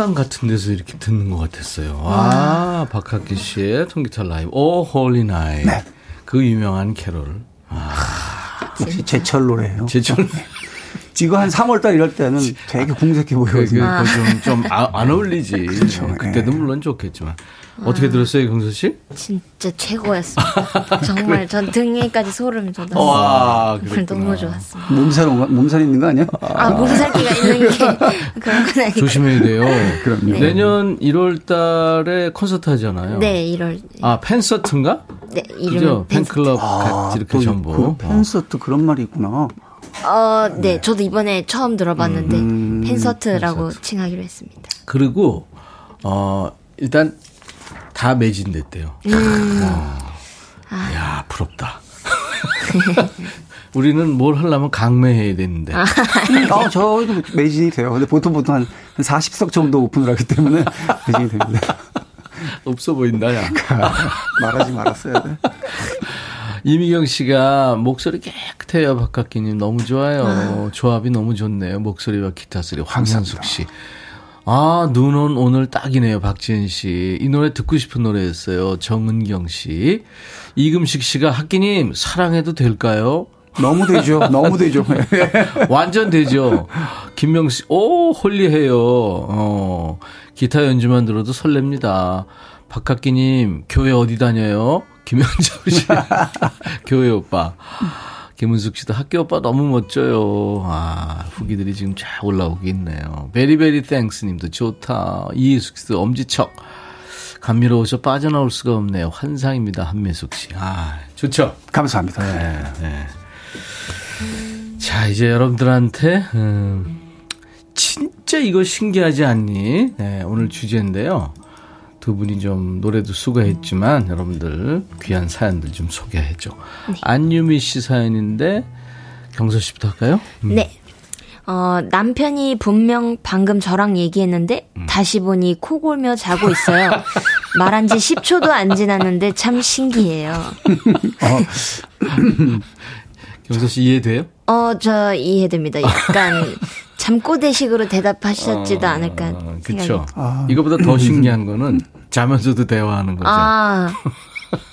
성당 같은 데서 이렇게 듣는 것 같았어요. 아, 박학기 씨의 통기타 라이브, O Holy Night. 그 유명한 캐롤. 역시 제철 노래예요. 제철. 지금 한 3월달 이럴 때는 되게 궁색해 그, 그, 보여요. 그 좀, 좀, 아, 안 어울리지. 그렇죠. 그때도 예. 물론 좋겠지만. 어떻게 들었어요, 경서 씨? 진짜 최고였습니다. 정말 전 등에까지 소름이 돋았어요. 와. 너무 좋았습니다. 몸살, 몸살 있는 거 아니야? 아, 몸살기가 있는 게 그런 건 아니고. 조심해야 돼요. 그럼요. 내년 1월 달에 콘서트 하잖아요. 네, 이럴. 아, 팬서트인가? 네? 이름은 팬클럽 같이 이렇게 또 전부. 그 팬서트 그런 말이 있구나. 어, 네, 저도 이번에 처음 들어봤는데 음, 팬서트라고 칭하기로 했습니다. 그리고, 어, 일단 다 매진됐대요. 음. 와. 야, 부럽다. 우리는 뭘 하려면 강매해야 되는데. 아, 저희도 매진이 돼요. 근데 보통 보통 한, 한 40석 정도 오픈을 하기 때문에 매진이 됩니다. 없어 보인다, 야. 말하지 말았어야 돼. 이미경 씨가 목소리 깨끗해요, 박학기님. 너무 좋아요. 조합이 너무 좋네요. 목소리와 기타 소리. 황산숙 씨. 아, 눈은 오늘 딱이네요, 박지은 씨. 이 노래 듣고 싶은 노래였어요. 정은경 씨. 이금식 씨가 학기님, 사랑해도 될까요? 너무 되죠. 너무 되죠. 완전 되죠. 김명 씨, 오, holy해요. 어, 기타 연주만 들어도 설렙니다. 박학기님, 교회 어디 다녀요? 김현정 씨, 교회 오빠. 김은숙 씨도 학교 오빠 너무 멋져요. 아, 후기들이 지금 쫙 올라오고 있네요. very very thanks 님도 좋다. 이희숙 씨도 엄지척. 감미로워서 빠져나올 수가 없네요. 환상입니다. 한미숙 씨. 아, 좋죠? 감사합니다. 네, 네. 자, 이제 여러분들한테, 음, 진짜 이거 신기하지 않니? 네, 오늘 주제인데요. 두 분이 좀 노래도 수고했지만 여러분들 귀한 사연들 좀 소개해줘. 안유미 씨 사연인데 경서 씨부터 할까요? 음. 네. 어, 남편이 분명 방금 저랑 얘기했는데 음. 다시 보니 코 골며 자고 있어요. 말한 지 10초도 안 지났는데 참 신기해요. 경서 씨 이해돼요? 어, 저 이해됩니다. 약간 잠꼬대식으로 대답하셨지도 않을까 어, 생각이. 그쵸. 이거보다 더 신기한 거는 자면서도 대화하는 거죠. 아,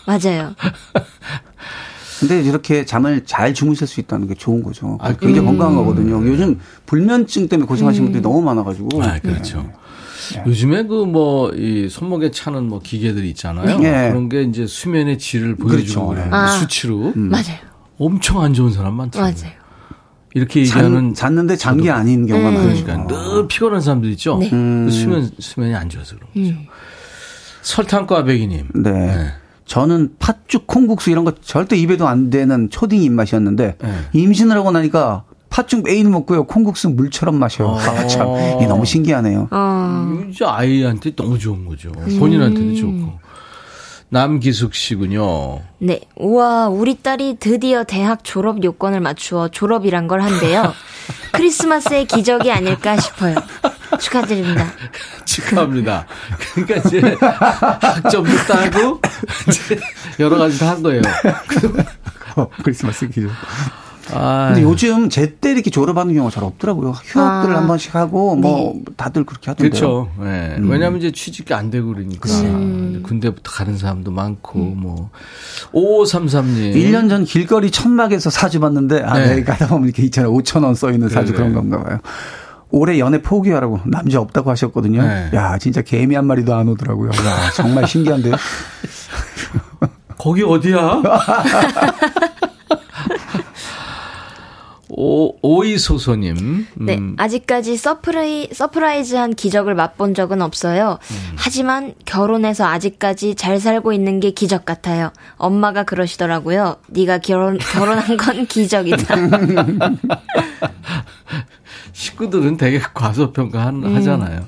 맞아요. 근데 이렇게 잠을 잘 주무실 수 있다는 게 좋은 거죠. 아, 굉장히 음. 건강한 거거든요. 요즘 불면증 때문에 고생하시는 분들이 너무 많아가지고. 아, 그렇죠. 요즘에 그 뭐 이 손목에 차는 뭐 기계들이 있잖아요. 네. 그런 게 이제 수면의 질을 보여주고 그렇죠. 그래요. 아. 수치로 맞아요. 엄청 안 좋은 사람 많더라고요. 맞아요. 이렇게 잔, 얘기하는 잤는데 잔 게 아닌 경우가 많죠. 그러니까 늘 피곤한 사람들 있죠. 네. 그 수면 수면이 안 좋아서 그런 거죠. 음. 설탕과배기님. 네. 저는 팥죽, 콩국수 이런 거 절대 입에도 안 되는 초딩 입맛이었는데 네. 임신을 하고 나니까 팥죽 매일 먹고요. 콩국수 물처럼 마셔요. 아, 참. 이게 너무 신기하네요. 어, 이제 아이한테 너무 좋은 거죠. 본인한테도 좋고. 남기숙 씨군요. 네. 우와, 우리 딸이 드디어 대학 졸업 요건을 맞추어 졸업이란 걸 한대요. 크리스마스의 기적이 아닐까 싶어요. 축하드립니다. 축하합니다. 그러니까 이제 학점도 따고 이제 여러 가지 다 한 거예요. 어, 크리스마스 기준. 아, 근데 요즘 제때 이렇게 졸업하는 경우가 잘 없더라고요. 휴학들을 아. 한 번씩 하고 뭐 다들 그렇게 하던데요. 그렇죠. 네. 음. 왜냐하면 이제 취직이 안 되고 그러니까 이제 군대부터 가는 사람도 많고 뭐 5533님 1년 전 길거리 천막에서 사주 봤는데 아, 네. 네. 가다 보면 이렇게 있잖아요. 5천 원써 있는 사주 그래, 그런 건가 봐요. 올해 연애 포기하라고 남자 없다고 하셨거든요. 네. 야 진짜 개미 한 마리도 안 오더라고요. 야 정말 신기한데요. 거기 어디야? 오, 오이소소님. 음, 네, 아직까지 surpri-, surprise한 기적을 맛본 적은 없어요. 하지만 결혼해서 아직까지 잘 살고 있는 게 기적 같아요. 엄마가 그러시더라고요. 네가 결혼 결혼한 건 기적이다. 식구들은 되게 과소평가 한- 음. 하잖아요.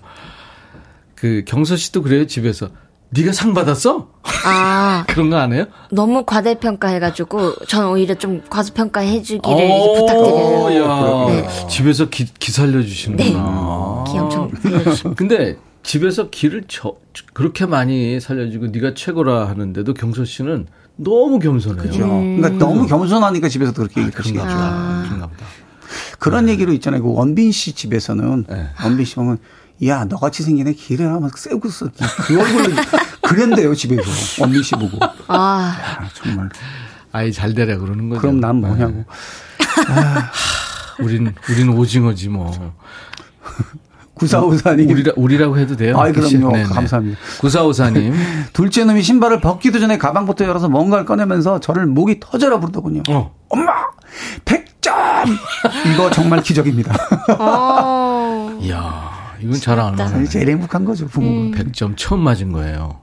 그 경서 씨도 그래요 집에서. 네가 상 받았어? 아, 그런 거 안 해요? 너무 과대평가해가지고 전 오히려 좀 과소평가해주기를 어, 부탁드려요. 야, 네. 집에서 기, 기 살려주시는구나. 네. 아. 기 엄청 살려주시고. 근데 집에서 기를 저, 그렇게 많이 살려주고 네가 최고라 하는데도 경서 씨는 너무 겸손해요. 그죠. 음. 그러니까 너무 겸손하니까 집에서도 그렇게 얘기하시는 그런가 거죠. 아. 그런가 보다. 그런 얘기로 있잖아요. 그 원빈 씨 집에서는 네. 원빈 씨 보면 야 너같이 생긴 애 길에 하면 쎄고서 그 얼굴로 그랬대요 집에서 엄미 씨 보고. 아, 아, 정말. 아이 잘 되라 그러는 거죠. 그럼 난 뭐냐고. 네. 우린 우린 오징어지 뭐. 구사오사님. 우리라, 우리라고 해도 돼요? 아이, 그럼요. 네네. 감사합니다. 구사오사님. 둘째 놈이 신발을 벗기도 전에 가방부터 열어서 뭔가를 꺼내면서 저를 목이 터져라 부르더군요. 어. 엄마! 100점! 이거 정말 기적입니다. 어. 이야, 이건 잘안. 하네. 제일 행복한 거죠, 부모가. 100점 처음 맞은 거예요.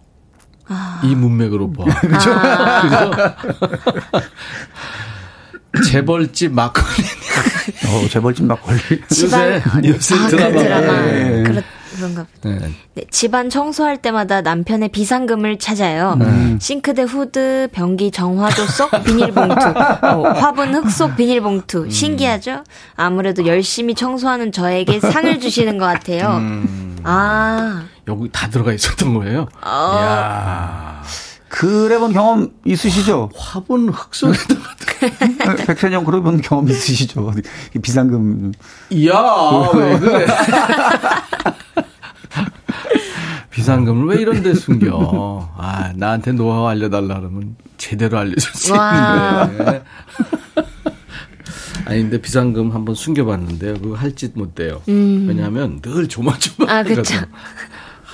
아. 이 문맥으로 봐. 그렇죠. 재벌집 막걸리. 어, 재벌집 막걸리. 요새, 요새 아, 그 드라마. 드라마. 네. 그렇, 그런가 보다. 네. 네, 집안 청소할 때마다 남편의 비상금을 찾아요. 네. 싱크대 후드, 변기 정화조 속 비닐봉투, 어, 화분 흙속 비닐봉투. 음. 신기하죠? 아무래도 열심히 청소하는 저에게 상을 주시는 것 같아요. 음. 아, 여기 다 들어가 있었던 거예요. 어. 이야. 그래본 경험 있으시죠? 화분 흙 속에다가. 백천영 그래본 경험 있으시죠? 이 비상금. 이야, 왜 그래. 비상금을 왜 이런 데 숨겨? 아, 나한테 노하우 알려달라 그러면 제대로 알려줄 수 와. 있는데. 아니, 근데 비상금 한번 숨겨봤는데요. 그거 할 짓 못 돼요. 왜냐하면 늘 조마조마. 음. 아, 그쵸.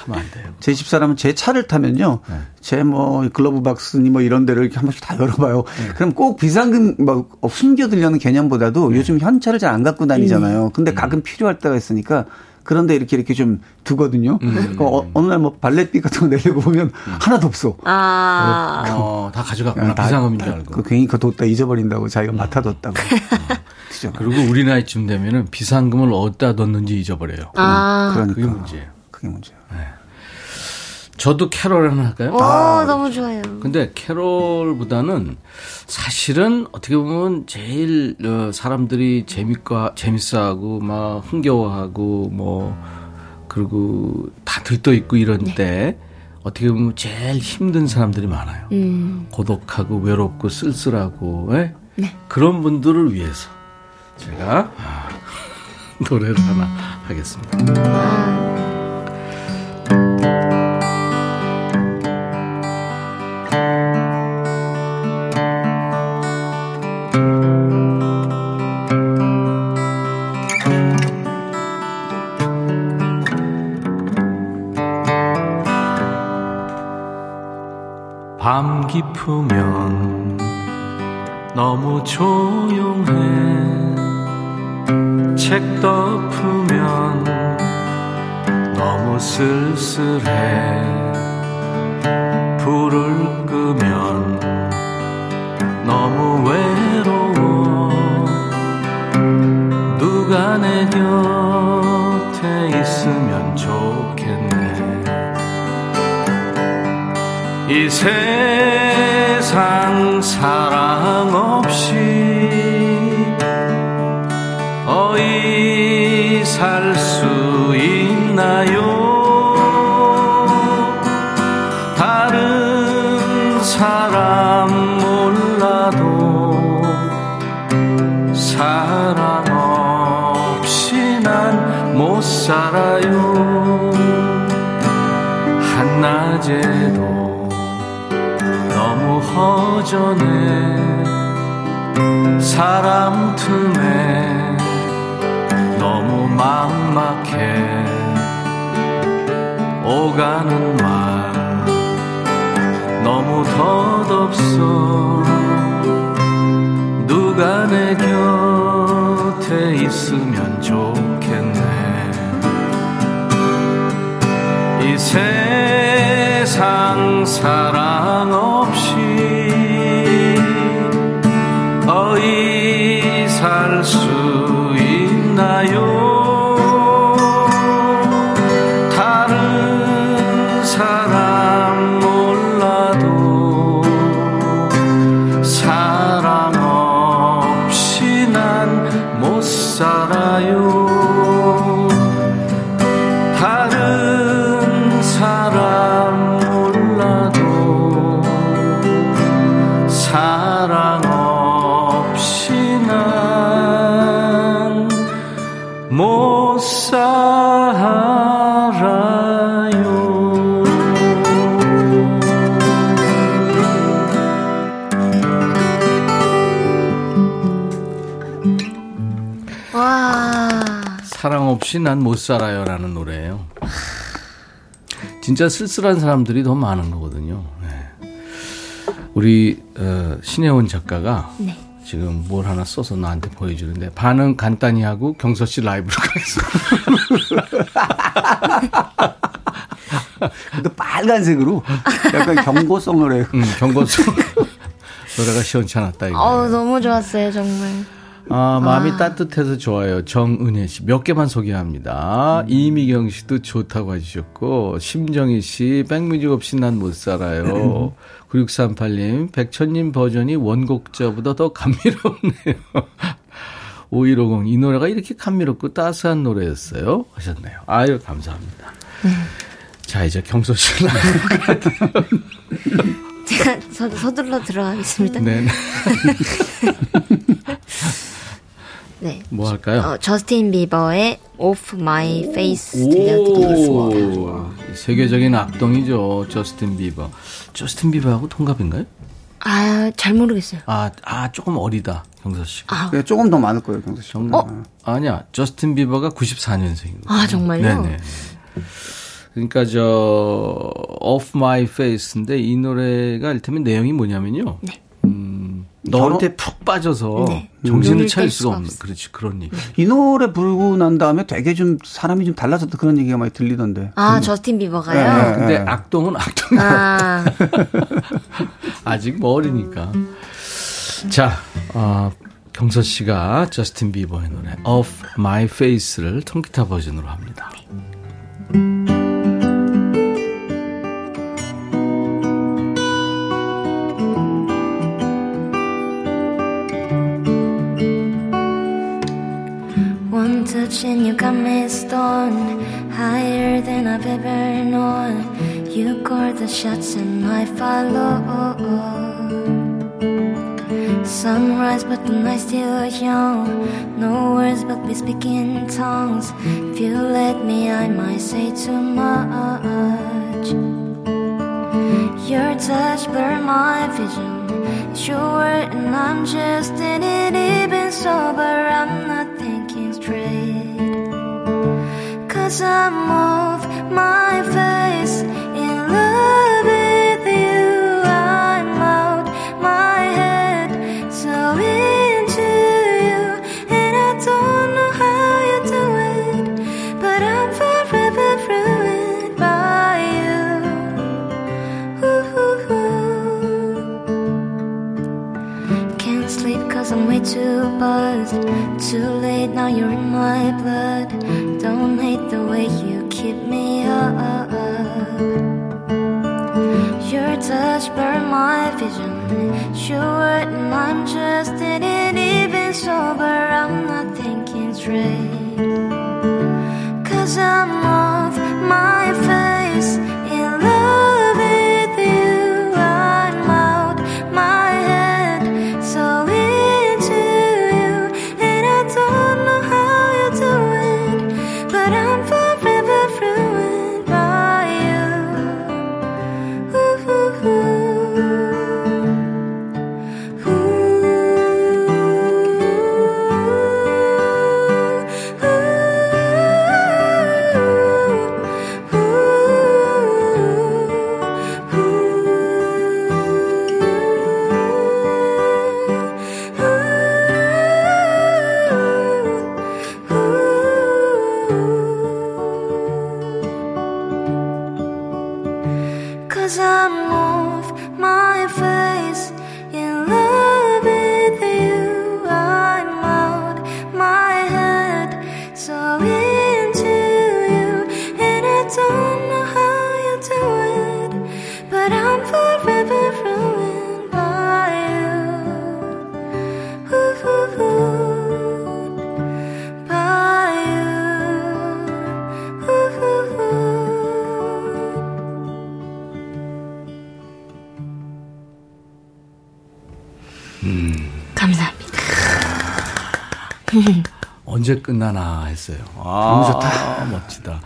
하면 안 돼요. 제 집사람은 제 차를 타면요. 네. 제뭐 글러브 박스니 뭐 이런 데를 이렇게 한 번씩 다 열어봐요. 네. 그럼 꼭 비상금 막 숨겨두려는 개념보다도 요즘 현찰을 잘 안 갖고 다니잖아요. 근데 음. 가끔 필요할 때가 있으니까 그런데 이렇게 이렇게 좀 두거든요. 음. 그 어, 어느 날 뭐 발렛비 같은 거 내려고 보면 하나도 없어. 아. 어, 다 가져갔구나. 다- 비상금인 줄 다- 알고. 그 괜히 그거 뒀다 잊어버린다고 자기가 맡아뒀다고. 그죠. 그리고 우리 나이쯤 되면은 비상금을 어디다 넣는지 잊어버려요. 아. 그러니까 그게 문제예요. 그게 문제예요. 저도 캐롤 하나 할까요? 오, 어, 너무 좋아요. 근데 캐롤보다는 사실은 어떻게 보면 제일 어, 사람들이 재밌고 재밌어하고 막 흥겨워하고 뭐 그리고 다 들떠 있고 이런 때 어떻게 보면 제일 힘든 사람들이 많아요. 음. 고독하고 외롭고 쓸쓸하고 예? 그런 분들을 위해서 제가 아, 노래를 하나 하겠습니다. 없이 난 못 살아요라는 노래예요. 진짜 쓸쓸한 사람들이 더 많은 거거든요. 네. 우리 어, 신혜원 작가가 네. 지금 뭘 하나 써서 나한테 보여주는데 반응 간단히 하고 경서 씨 라이브로 가겠습니다. 근데 빨간색으로 약간 경고성 노래. 음, 경고성 노래가 시원찮았다 이거. 어우, 너무 좋았어요, 정말. 아, 마음이 따뜻해서 좋아요. 정은혜 씨. 몇 개만 소개합니다. 음. 이미경 씨도 좋다고 해주셨고, 심정희 씨, 백뮤직 없이 난 못 살아요. 9638님, 백천님 버전이 원곡자보다 더 감미롭네요. 5150, 이 노래가 이렇게 감미롭고 따스한 노래였어요. 하셨네요. 아유, 감사합니다. 자, 이제 경서 씨 제가 서, 서둘러 들어가겠습니다. 네. 네. 뭐 할까요? 어, 저스틴 비버의 Off My Face 들려드리겠습니다. 오, 세계적인 악동이죠. 저스틴 비버. 저스틴 비버하고 동갑인가요? 아, 잘 모르겠어요. 아, 아 조금 어리다. 경서 씨. 아, 네, 조금 더 많을 거예요, 경서 씨. 어? 아니야. 저스틴 비버가 94년생이고. 아, 정말요? 네네. 그러니까 저 Off My Face인데 이 노래가 일테면 내용이 뭐냐면요. 네. 음, 너한테 푹 빠져서 네. 정신을 차릴 뗄 수가 없는 없어. 그렇지 그런 얘기. 이 노래 부르고 난 다음에 되게 좀 사람이 좀 달라졌다 그런 얘기가 많이 들리던데. 아, 저스틴 비버가요? 네. 근데 악동은 악동. 아, 아직 뭐 어리니까. 자, 어, 경서 씨가 저스틴 비버의 노래 Off My Face를 통기타 버전으로 합니다. one and you got me stoned higher than I've ever known. You call the shots and I follow. Sunrise, but the night's still young. No words, but we speak in tongues. If you let me, I might say too much. Your touch burned my vision. Sure, and I'm just in it, even sober. I'm not Off my face in love with you. I'm out my head, so into you. And I don't know how you do it, but I'm forever ruined by you. Can't sleep cause I'm way too buzzed. Too late, now you're in the way you keep me up. Your touch burned my vision. Sure, and I'm just in it, even sober. I'm not thinking straight. Cause I'm 언제 끝나나 했어요. 아, 좋다. 멋지다.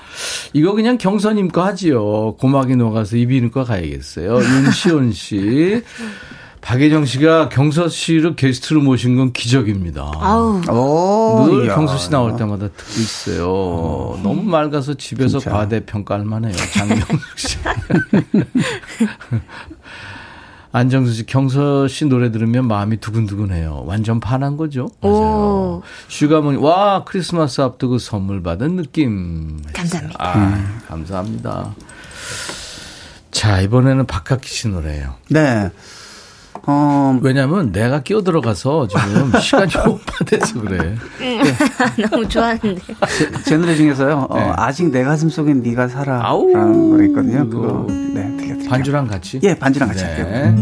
이거 그냥 경선님 거 하지요. 고막이 녹아서 거 가야겠어요. 윤시온 씨. 박예정 씨가 경서 씨를 게스트로 모신 건 기적입니다. 아우. 오, 늘 이야. 경서 씨 나올 때마다 듣고 있어요. 너무 맑아서 집에서 진짜. 과대평가할 만해요. 장명숙 씨. 안정수 씨, 경서 씨 노래 들으면 마음이 두근두근해요. 완전 반한 거죠? 맞아요. 오. 슈가모니, 와, 크리스마스 앞두고 선물 받은 느낌. 감사합니다. 아, 감사합니다. 자, 이번에는 박학기 씨 노래예요. 네. 어, 왜냐면 내가 끼어 들어가서 지금 시간이 오빠돼서 그래. 너무 좋아하는데. 제, 제 노래 중에서요. 어, 네. 아직 내 가슴 속엔 네가 살아라는 아우, 노래 있거든요. 그거. 네. 반주랑 같이? 예, 반주랑 같이 할게요. 네.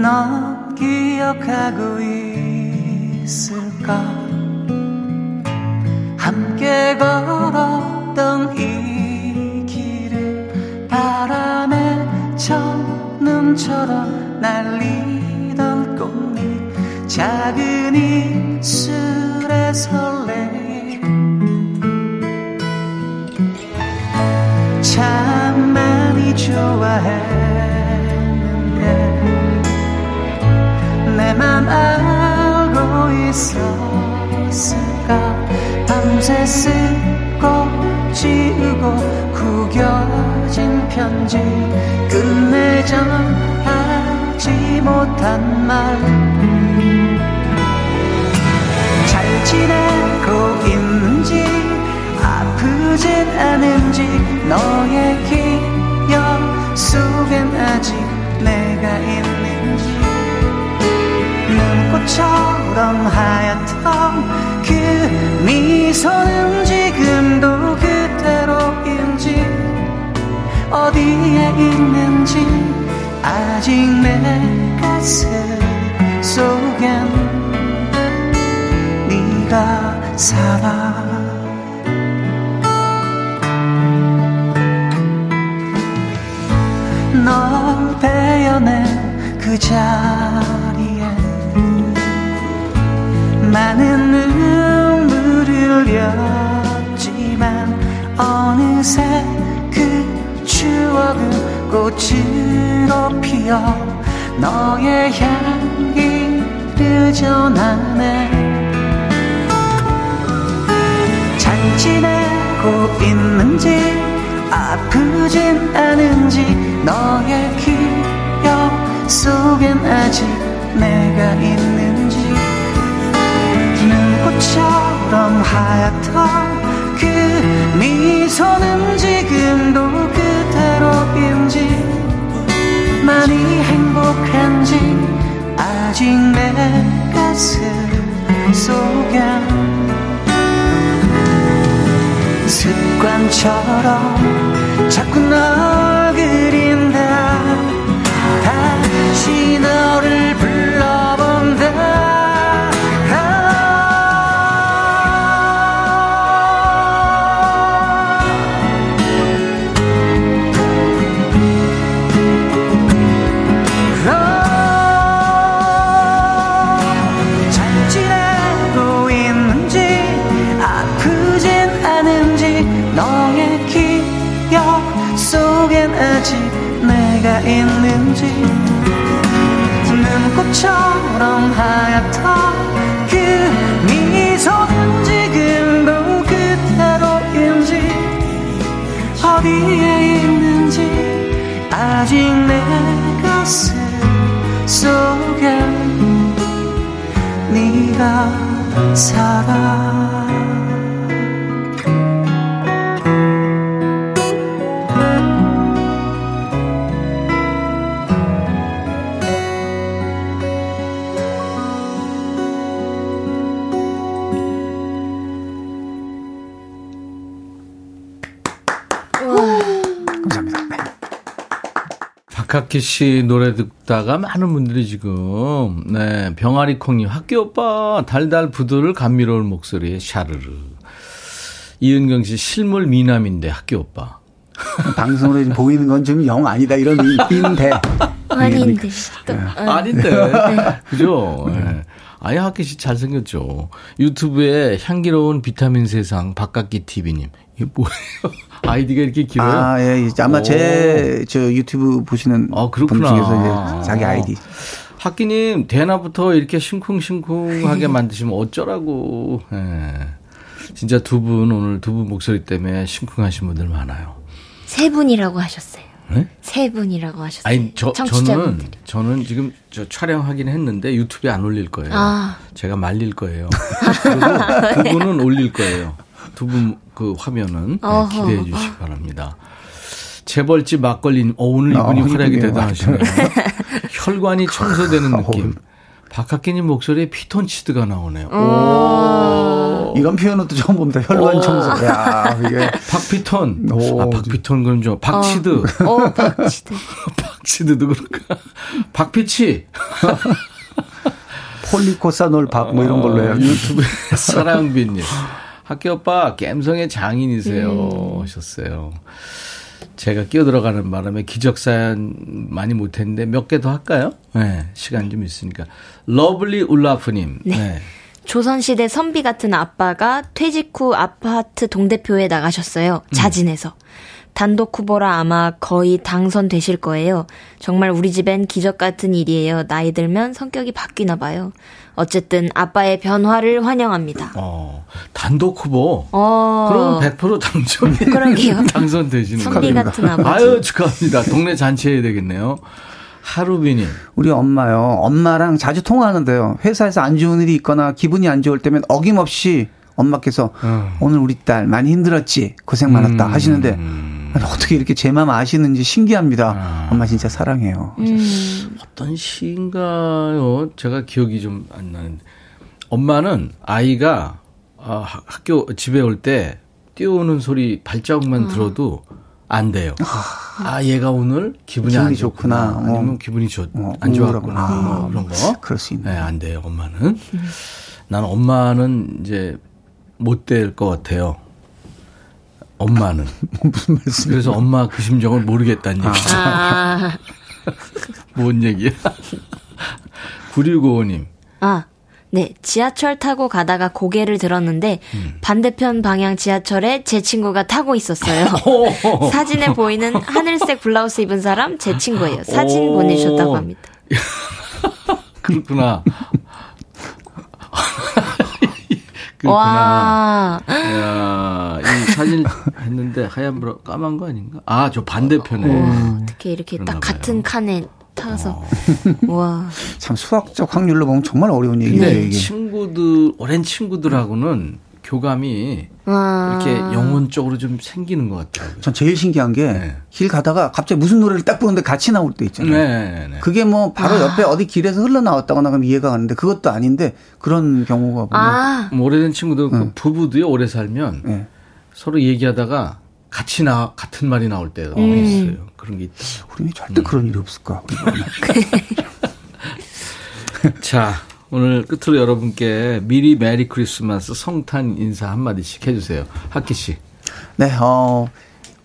너 기억하고 있을까 함께 걸 첫눈처럼 날리던 꽃잎 작은 입술에 설레. 참 많이 좋아했는데 내 맘 알고 있었을까? 밤새 쓰고 지우고 구겨진 편지 끝내 전 못한 말. 잘 지내고 있는지 아프진 않은지 너의 기억 속엔 아직 내가 있는지. 눈꽃처럼 하얗던 그 미소는 지금도 그대로인지 어디에 있는지 아직 내 가슴 속엔 네가 살아. 널 베어낸 그 자리에 많은 눈물을 흘렸지만 어느새 그 추억은 꽃으로 피어 너의 향기를 전하네. 잘 지내고 있는지 아프진 않은지 너의 기억 속엔 아직 내가 있는지. 눈꽃처럼 하얗던 그 미소는 내 가슴 속엔 습관처럼 자꾸 널 눈꽃처럼 하얗던 그 미소는 지금도 그대로인지 어디에 있는지 아직 내 가슴 속엔 네가 살아 박학기 씨 노래 듣다가 많은 분들이 지금, 네, 병아리 콩님, 학교 오빠, 달달 부드를 감미로운 목소리에 샤르르. 이은경 씨, 실물 미남인데 학교 오빠. 방송으로 지금 보이는 건좀영 아니다 이런 의미인데. 아닌데. 또. 네. 어. 아닌데. 그죠? 예. 아예 학기 씨 잘생겼죠. 유튜브에 향기로운 비타민 세상 박각기 TV님. 이게 뭐예요? 아이디가 이렇게 길어요? 아, 예, 이제 아마 오. 제, 저 유튜브 보시는 아, 분 그렇구나. 중에서 이제 자기 아이디. 학기님, 대나부터 이렇게 싱쿵싱쿵하게 만드시면 어쩌라고. 예. 진짜 두 분, 오늘 두 분 목소리 때문에 심쿵하신 분들 많아요. 세 분이라고 하셨어요. 네? 세 분이라고 하셨어요. 아니, 저, 저는, 청취자분들이. 저는 지금 저 촬영하긴 했는데 유튜브에 안 올릴 거예요. 아. 제가 말릴 거예요. 그리고 두 분은 올릴 거예요. 두 분 그 화면은 네. 기대해 주시기 바랍니다. 재벌집 막걸리, 어, 오늘 어, 이분이 활약이 이분이요. 대단하시네요. 혈관이 청소되는 어우. 느낌. 박학기님 목소리에 피톤치드가 나오네요. 이런 표현은 또 처음 봅니다. 혈관 청소. 야, 이게. 박피톤. 오, 아, 박피톤 그럼 저 박치드. 어, 박치드. 박치드도 그럴까? 박피치. 폴리코사놀 박 뭐 이런 걸로 해요. 유튜브에 사랑빈님. 학교 오빠 갬성의 장인이세요. 하셨어요. 제가 끼어 들어가는 바람에 기적사연 많이 못했는데 몇 개 더 할까요? 네, 시간 좀 있으니까. 러블리 울라프님. 네. 조선시대 선비 같은 아빠가 퇴직 후 아파트 동대표에 나가셨어요. 자진해서. 단독 후보라 아마 거의 당선되실 거예요. 정말 우리 집엔 기적 같은 일이에요. 나이 들면 성격이 바뀌나 봐요. 어쨌든 아빠의 변화를 환영합니다. 어, 단독 후보. 어. 그럼 100% 당첨이 그러게요. 당선되시는 선비 거예요. 같은 아버지. 아유, 축하합니다. 동네 잔치해야 되겠네요. 하루비님. 우리 엄마요. 엄마랑 자주 통화하는데요. 회사에서 안 좋은 일이 있거나 기분이 안 좋을 때면 어김없이 엄마께서 오늘 우리 딸 많이 힘들었지 고생 많았다 음. 하시는데 어떻게 이렇게 제 마음 아시는지 신기합니다. 엄마 진짜 사랑해요. 음. 어떤 시인가요? 제가 기억이 좀 안 나는데. 엄마는 아이가 아, 하- 학교 집에 올 때 뛰어오는 소리 발자국만 들어도 안 돼요. 아, 얘가 오늘 기분이, 안 기분이 좋구나. 좋구나. 아니면 어. 기분이 좋, 어, 안 좋았구나. 우울하구나. 뭐 그런 거. 그럴 수 있네. 네, 안 돼요, 엄마는. 나는 엄마는 이제 못 될 것 같아요. 엄마는. 무슨 말씀? 그래서 엄마 그 심정을 모르겠다는 얘기죠. 아, 뭔 얘기야? 9655님. 아, 네. 지하철 타고 가다가 고개를 들었는데 음. 반대편 방향 지하철에 제 친구가 타고 있었어요. 사진에 보이는 하늘색 블라우스 입은 사람 제 친구예요. 사진 오. 보내주셨다고 합니다. 그렇구나. 그렇구나. 와, 야, 이 사진 했는데 하얀 브라 까만 거 아닌가? 아, 저 반대편에. 어떻게 이렇게 딱 봐요. 같은 칸에 타서 와, 참 수학적 확률로 보면 정말 어려운 얘기예요. 친구들, 오랜 친구들하고는 교감이 와. 이렇게 영혼적으로 좀 생기는 것 같아요. 전 제일 신기한 게길 네. 가다가 갑자기 무슨 노래를 딱 부르는데 같이 나올 때 있잖아요. 네, 네. 그게 뭐 바로 아. 옆에 어디 길에서 흘러나왔다거나 그러면 이해가 가는데 그것도 아닌데 그런 경우가 보면 아, 뭐 오래된 친구들, 그 부부도요, 오래 살면 예. 서로 얘기하다가 같이 나, 같은 말이 나올 때가 있어요. 그런 게 있다. 우리는 절대 그런 일이 없을까? 자, 오늘 끝으로 여러분께 미리 메리 크리스마스 성탄 인사 한마디씩 해주세요. 학기 씨. 네, 어,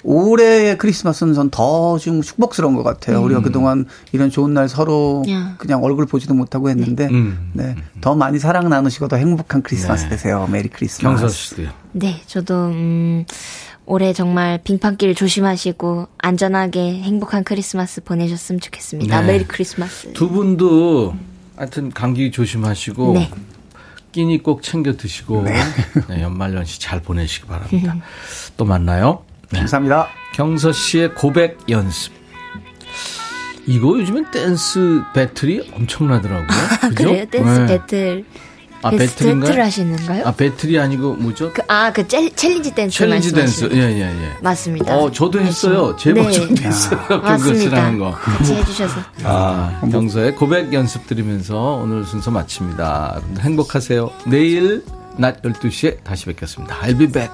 올해의 크리스마스는 전 더 좀 축복스러운 것 같아요. 우리가 그동안 이런 좋은 날 서로 야. 그냥 얼굴 보지도 못하고 했는데, 음. 네, 더 많이 사랑 나누시고 더 행복한 크리스마스 네. 되세요. 메리 크리스마스. 경서 씨도요. 네, 저도 음 올해 정말 빙판길 조심하시고 안전하게 행복한 크리스마스 보내셨으면 좋겠습니다. 네. 메리 크리스마스. 두 분도 하여튼 감기 조심하시고 네. 끼니 꼭 챙겨 드시고 네, 연말연시 잘 보내시기 바랍니다. 또 만나요. 네. 감사합니다. 경서 씨의 고백 연습. 이거 요즘엔 댄스 battle이 엄청나더라고요. 그죠? 그래요? 댄스 네. 배틀. 아? 배틀 하시는가요? 아, battle이 아니고 뭐죠? 그, 아, 그 챌, challenge 댄스 challenge 댄스. 예, 예, 예. 맞습니다. 어, 저도 했어요. 제 네. 버전도 있어요. 경서 맞습니다. 씨랑 한 거. 같이 해주셔서. 아, 경서의 고백 연습 드리면서 오늘 순서 마칩니다. 행복하세요. 내일 낮 12시에 다시 뵙겠습니다. I'll be back.